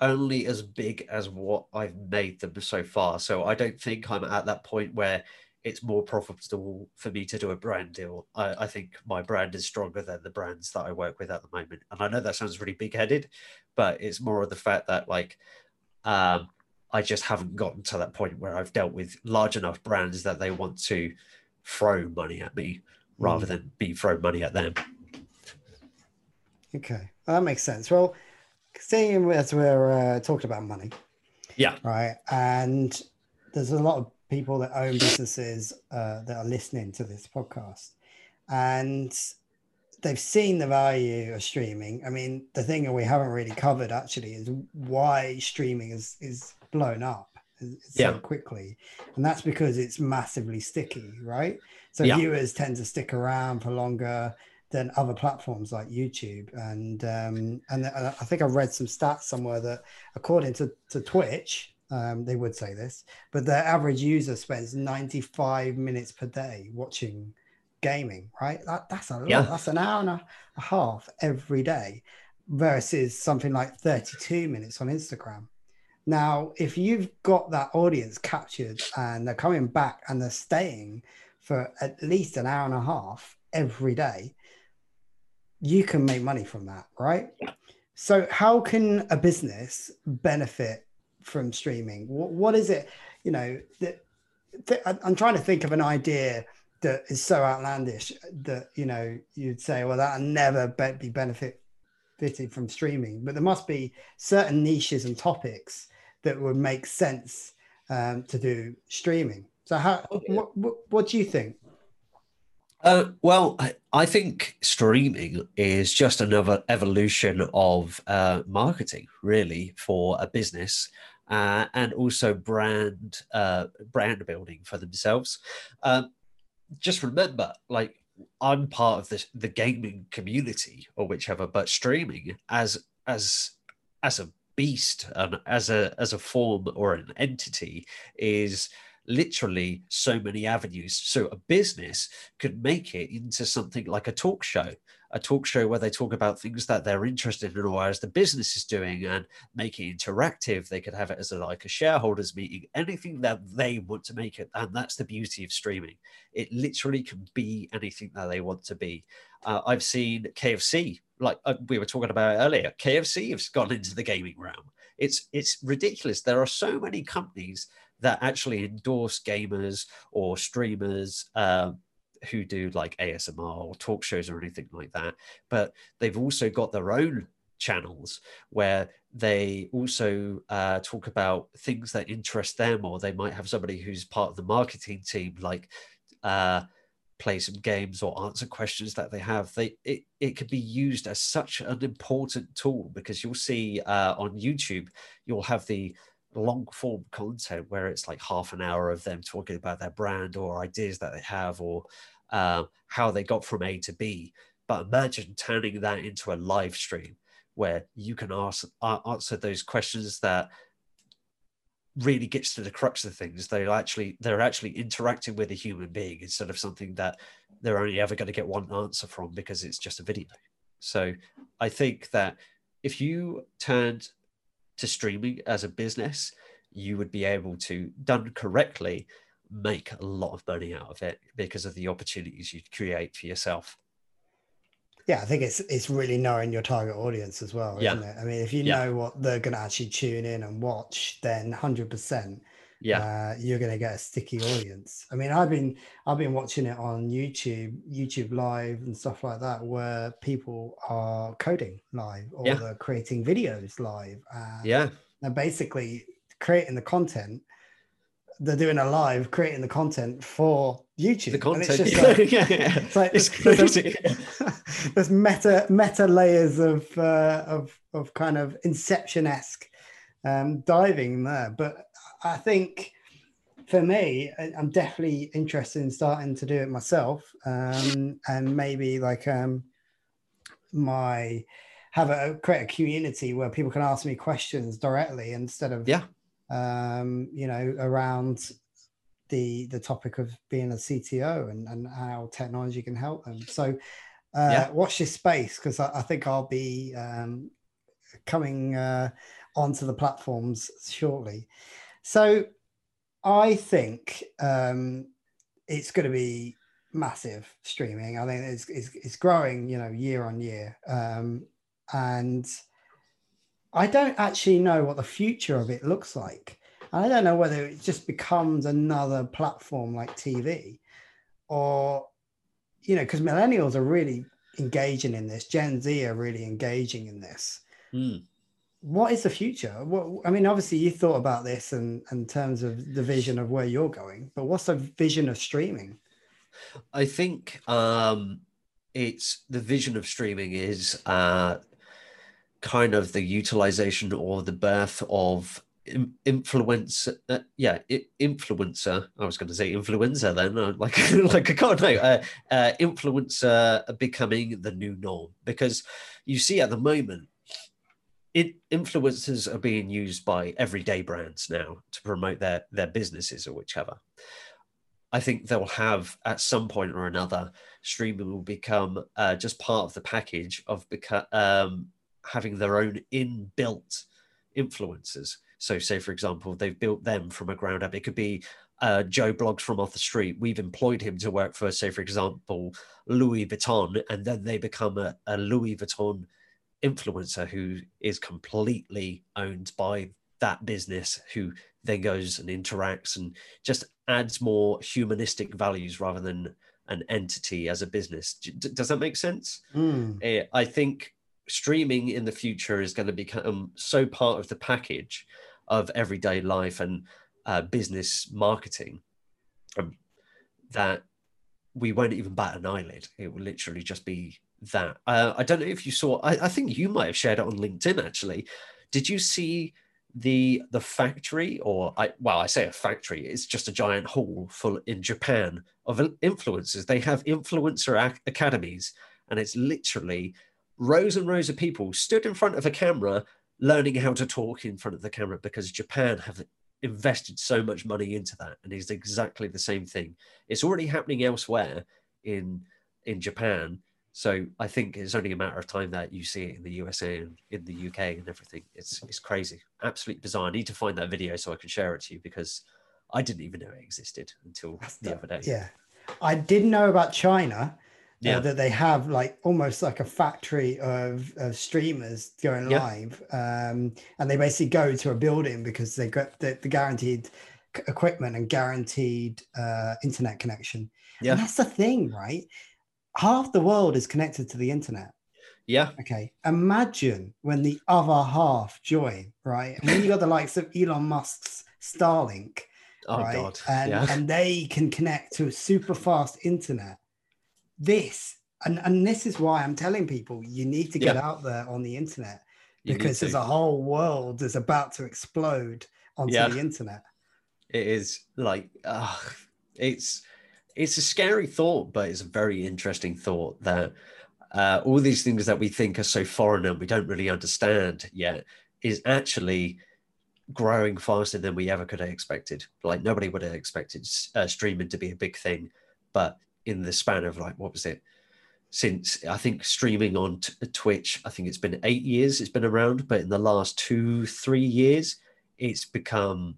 only as big as what I've made them so far. So I don't think I'm at that point where it's more profitable for me to do a brand deal. I, I, think my brand is stronger than the brands that I work with at the moment. And I know that sounds really big headed, but it's more of the fact that like um, I just haven't gotten to that point where I've dealt with large enough brands that they want to throw money at me rather mm. than be throw money at them. Okay, well, that makes sense. Well, seeing as we're uh, talking about money, yeah, right, and there's a lot of people that own businesses uh, that are listening to this podcast, and they've seen the value of streaming. I mean, the thing that we haven't really covered actually is why streaming is is blown up so yeah. quickly, and that's because it's massively sticky, right? So yeah. viewers tend to stick around for longer than other platforms like YouTube. And um, and I think I read some stats somewhere that according to, to Twitch, um, they would say this, but the average user spends 95 minutes per day watching gaming, right? That, that's a lot. That's an hour and a, a half every day versus something like 32 minutes on Instagram. Now, if you've got that audience captured and they're coming back and they're staying for at least an hour and a half every day, you can make money from that, right? So, how can a business benefit from streaming? What, what is it? You know, that th- I'm trying to think of an idea that is so outlandish that you know you'd say, well, that'll never be, be benefit fitted from streaming. But there must be certain niches and topics that would make sense um, to do streaming. So, how? What, what, what do you think? Uh, well, I think streaming is just another evolution of uh, marketing, really, for a business. Uh, and also brand uh, brand building for themselves. Um, just remember, like I'm part of the the gaming community or whichever, but streaming as as as a beast and as a as a form or an entity is literally so many avenues. So a business could make it into something like a talk show, a talk show where they talk about things that they're interested in or as the business is doing and make it interactive. They could have it as a, like a shareholders meeting, anything that they want to make it. And that's the beauty of streaming. It literally can be anything that they want to be. Uh, I've seen KFC, like uh, we were talking about earlier. KFC has gone into the gaming realm. It's it's ridiculous. There are so many companies that actually endorse gamers or streamers uh, who do like ASMR or talk shows or anything like that. But they've also got their own channels where they also uh, talk about things that interest them, or they might have somebody who's part of the marketing team, like uh, play some games or answer questions that they have. They it, it could be used as such an important tool because you'll see uh, on YouTube, you'll have the long form content where it's like half an hour of them talking about their brand or ideas that they have or uh, how they got from A to B. But imagine turning that into a live stream where you can ask uh, answer those questions that really gets to the crux of things. They're actually they're actually interacting with a human being instead of something that they're only ever going to get one answer from because it's just a video. So I think that if you turned to streaming as a business, you would be able to, done correctly, make a lot of money out of it because of the opportunities you create for yourself. Yeah, I think it's it's really knowing your target audience as well, yeah. isn't it? I mean, if you yeah. know what they're going to actually tune in and watch, then hundred percent, yeah, uh, you're going to get a sticky audience. I mean, I've been I've been watching it on YouTube, YouTube Live, and stuff like that, where people are coding live or yeah. they're creating videos live. yeah, they're basically creating the content. They're doing a live, creating the content for YouTube. The content, and it's just like, yeah, yeah. It's like it's crazy. There's, there's meta meta layers of uh, of of kind of Inception esque um, diving there, but I think for me, I'm definitely interested in starting to do it myself, um, and maybe like um, my have a create a community where people can ask me questions directly instead of yeah, um, you know, around the the topic of being a CTO and and how technology can help them. So uh, yeah. watch this space because I, I, think I'll be um, coming uh, onto the platforms shortly. So I think um, it's going to be massive streaming. I think it's, it's, it's growing, you know, year on year. Um, and I don't actually know what the future of it looks like. I don't know whether it just becomes another platform like TV or, you know, because millennials are really engaging in this, Gen Z are really engaging in this. Mm what is the future? What I mean, obviously, you thought about this and in, in terms of the vision of where you're going, but what's the vision of streaming? I think um, it's the vision of streaming is uh, kind of the utilization or the birth of influencer uh, yeah influencer i was going to say influencer then uh, like like i can't know uh, uh, influencer becoming the new norm because you see at the moment it, influencers are being used by everyday brands now to promote their their businesses or whichever. I think they'll have at some point or another, streaming will become uh, just part of the package of beca- um, having their own inbuilt influencers. So, say for example, they've built them from a ground up. It could be uh, Joe Bloggs from off the street. We've employed him to work for, say for example, Louis Vuitton, and then they become a, a Louis Vuitton influencer who is completely owned by that business who then goes and interacts and just adds more humanistic values rather than an entity as a business. Does that make sense? Mm. I think streaming in the future is going to become so part of the package of everyday life and uh, business marketing um, that we won't even bat an eyelid. It will literally just be that. Uh, I don't know if you saw. I, I think you might have shared it on LinkedIn. Actually, did you see the the factory or I well I say a factory it's just a giant hall full in Japan of influencers they have influencer ac- academies and it's literally rows and rows of people stood in front of a camera learning how to talk in front of the camera because Japan have invested so much money into that and it's exactly the same thing it's already happening elsewhere in in Japan so I think it's only a matter of time that you see it in the USA and in the UK and everything. It's it's crazy, absolutely bizarre. I need to find that video so I can share it to you because I didn't even know it existed until That's the, the other day. Yeah, I didn't know about China. Uh, yeah. Uh, that they have like almost like a factory of, of streamers going yeah. live, um, and they basically go to a building because they got the, the guaranteed equipment and guaranteed uh, internet connection. Yeah, and that's the thing, right? Half the world is connected to the internet. Yeah. Okay. Imagine when the other half join, right? And when you got the likes of Elon Musk's Starlink, oh, right? God. And, yeah. and they can connect to a super fast internet. This, and, and this is why I'm telling people you need to get yeah. out there on the internet because there's a whole world is about to explode onto yeah. the internet. It is like, uh, it's it's a scary thought, but it's a very interesting thought that uh, all these things that we think are so foreign and we don't really understand yet is actually growing faster than we ever could have expected. Like nobody would have expected uh, streaming to be a big thing, but in the span of like what was it? Since I think streaming on t- Twitch, I think it's been eight years it's been around, but in the last two, three years, it's become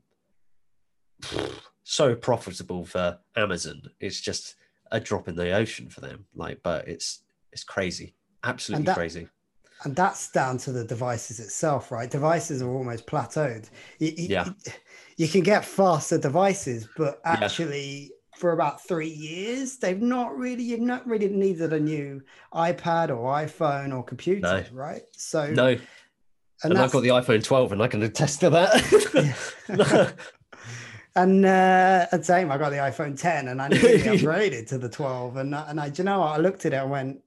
so profitable for Amazon. It's just a drop in the ocean for them. Like, but it's it's crazy, absolutely that, crazy. And that's down to the devices itself, right? Devices are almost plateaued. You, yeah, you, you can get faster devices, but actually. Yeah. For about three years, they've not really, you've not really needed a new iPad or iPhone or computer, no. right? So, no, and, and I've got the iPhone 12 and I can attest to that. And uh, and same, I got the iPhone 10 and I nearly upgraded to the 12. And, and I, do you know what? I looked at it and went,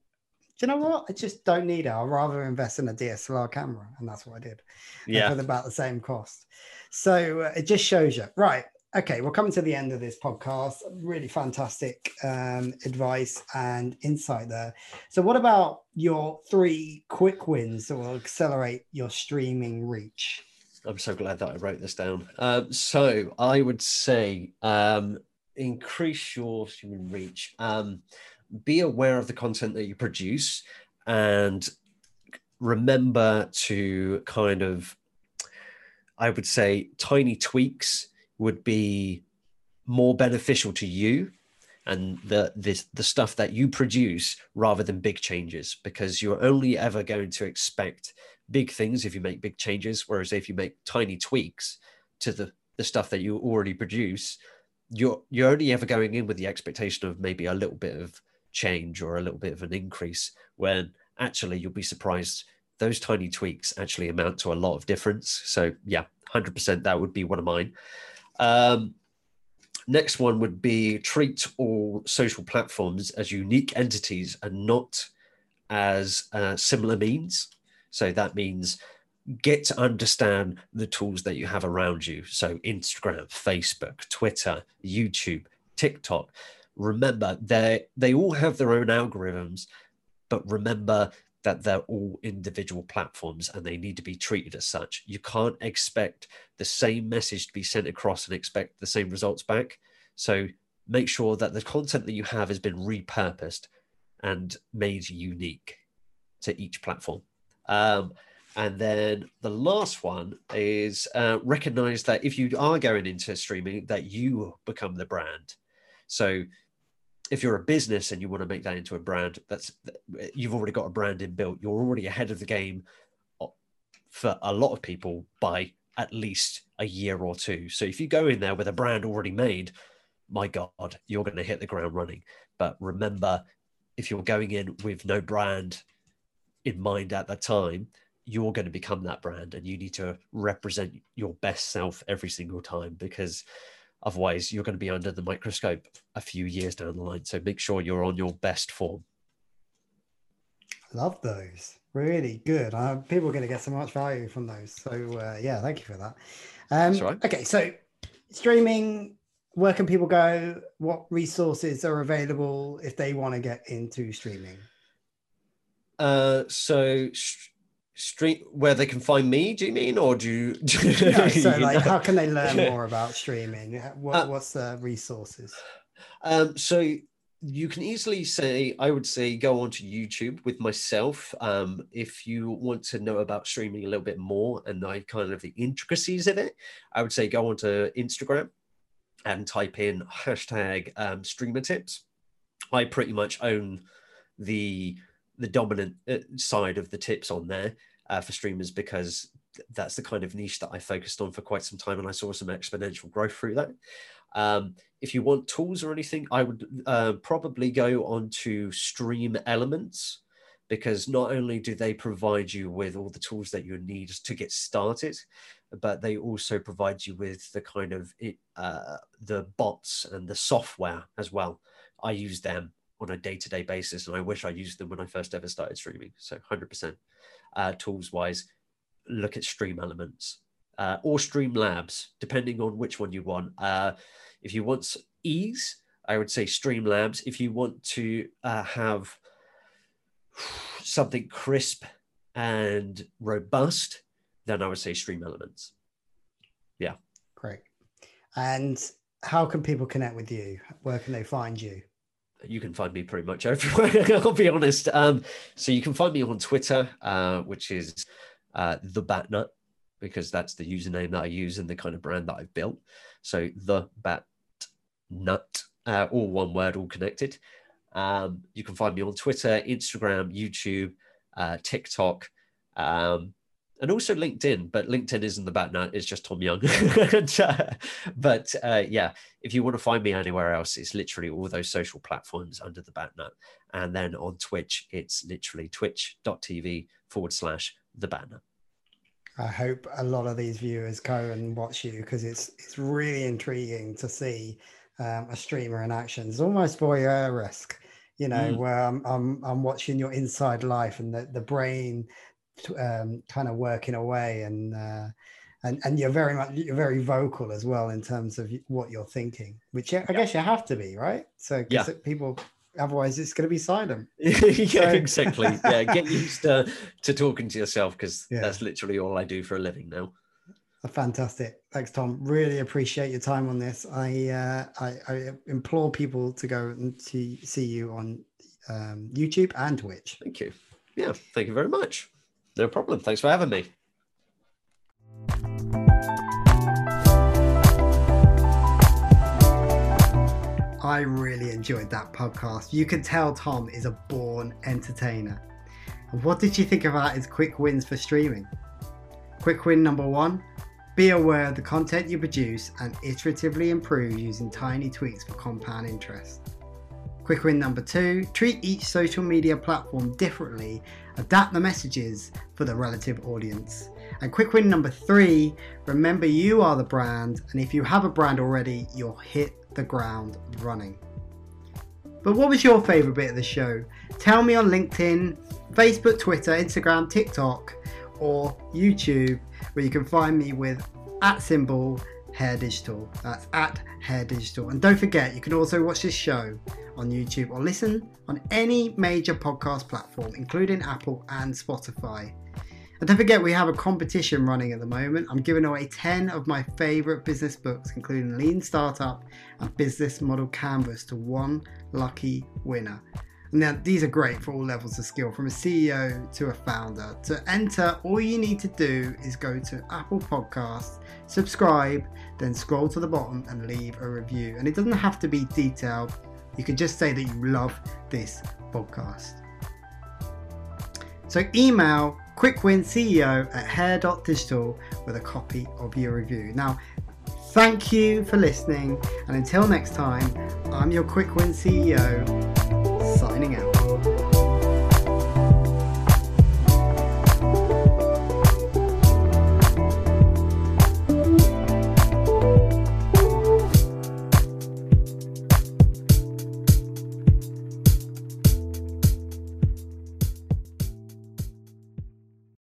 do you know what? I just don't need it. I'd rather invest in a DSLR camera. And that's what I did. Yeah. For about the same cost. So uh, it just shows you. Right. Okay. We're coming to the end of this podcast. Really fantastic um, advice and insight there. So, what about your three quick wins that will accelerate your streaming reach? I'm so glad that I wrote this down. Um, so I would say um, increase your human reach. Um, be aware of the content that you produce and remember to kind of, I would say, tiny tweaks would be more beneficial to you and the this the stuff that you produce rather than big changes because you're only ever going to expect big things if you make big changes whereas if you make tiny tweaks to the the stuff that you already produce you're you're only ever going in with the expectation of maybe a little bit of change or a little bit of an increase when actually you'll be surprised those tiny tweaks actually amount to a lot of difference. So yeah 100% that would be one of mine. Um, next one would be treat all social platforms as unique entities and not as uh, similar means so that means get to understand the tools that you have around you. So Instagram, Facebook, Twitter, YouTube, TikTok. Remember, they they all have their own algorithms, but remember that they're all individual platforms and they need to be treated as such. You can't expect the same message to be sent across and expect the same results back. So make sure that the content that you have has been repurposed and made unique to each platform. Um, and then the last one is uh, recognize that if you are going into streaming, that you become the brand. So if you're a business and you want to make that into a brand, that's you've already got a brand in built. You're already ahead of the game uh, for a lot of people by at least a year or two. So if you go in there with a brand already made, my God, you're going to hit the ground running. But remember, if you're going in with no brand in mind at that time, you're going to become that brand and you need to represent your best self every single time because Otherwise, you're going to be under the microscope a few years down the line. So make sure you're on your best form. Love those. Really good. Uh, people are going to get so much value from those. So uh, yeah, thank you for that. Um, right. Okay, so streaming. Where can people go? What resources are available if they want to get into streaming? Uh, so street where they can find me do you mean or do you, do no, so like how can they learn more about streaming? What, uh, what's the resources? Um so you can easily say i would say go onto youtube with myself um if you want to know about streaming a little bit more and i kind of the intricacies of it i would say go onto instagram and type in hashtag um, streamer tips. I pretty much own the the dominant uh, side of the tips on there uh, for streamers because that's the kind of niche that I focused on for quite some time, and I saw some exponential growth through that. Um, if you want tools or anything, I would uh, probably go on to StreamElements because not only do they provide you with all the tools that you need to get started, but they also provide you with the kind of uh, the bots and the software as well. I use them on a day-to-day basis and i wish i used them when i first ever started streaming so 100% uh, tools wise look at StreamElements uh, or Streamlabs depending on which one you want. Uh, if you want ease i would say Streamlabs. If you want to uh, have something crisp and robust then i would say StreamElements. Yeah. Great. And how can people connect with you? Where can they find you you can find me pretty much everywhere. I'll be honest. Um, so you can find me on Twitter, uh, which is uh, the Bat Nut, because that's the username that I use and the kind of brand that I've built. So the Bat Nut, uh, all one word, all connected. Um, you can find me on Twitter, Instagram, YouTube, uh, TikTok. Um, and also LinkedIn, but LinkedIn isn't the bat nut, it's just Tom Young. but uh, yeah, if you want to find me anywhere else, it's literally all those social platforms under the bat nut. And then on Twitch, it's literally twitch.tv forward slash the bat nut. I hope a lot of these viewers go and watch you because it's it's really intriguing to see um, a streamer in action. It's almost voyeuristic, you know, mm. where I'm, I'm I'm watching your inside life and the, the brain um, kind of working away and uh, and and you're very much you're very vocal as well in terms of what you're thinking which i yeah. guess you have to be right? So yeah. people otherwise it's going to be silent. Yeah exactly. Yeah get used to, to talking to yourself because yeah. that's literally all i do for a living now. Fantastic. Thanks tom. Really appreciate your time on this. I uh, I, I, implore people to go and to see you on um, youtube and twitch. Thank you. Yeah thank you very much no problem. Thanks for having me. I really enjoyed that podcast. You can tell Tom is a born entertainer. What did you think about his quick wins for streaming? Quick win number one be aware of the content you produce and iteratively improve using tiny tweaks for compound interest. Quick win number two treat each social media platform differently adapt the messages for the relative audience. And quick win number three remember you are the brand, and if you have a brand already, you'll hit the ground running. But what was your favourite bit of the show? Tell me on LinkedIn, Facebook, Twitter, Instagram, TikTok, or YouTube, where you can find me with at symbol hair digital. That's at hair digital. And don't forget, you can also watch this show on YouTube or listen on any major podcast platform, including Apple and Spotify. And don't forget, we have a competition running at the moment. I'm giving away 10 of my favorite business books, including Lean Startup and Business Model Canvas, to one lucky winner. Now, these are great for all levels of skill, from a CEO to a founder. To enter, all you need to do is go to Apple Podcasts, subscribe, then scroll to the bottom and leave a review. And it doesn't have to be detailed, you can just say that you love this podcast. So email quickwinceo at hair.digital with a copy of your review. Now, thank you for listening, and until next time, I'm your Quick Win CEO, signing out.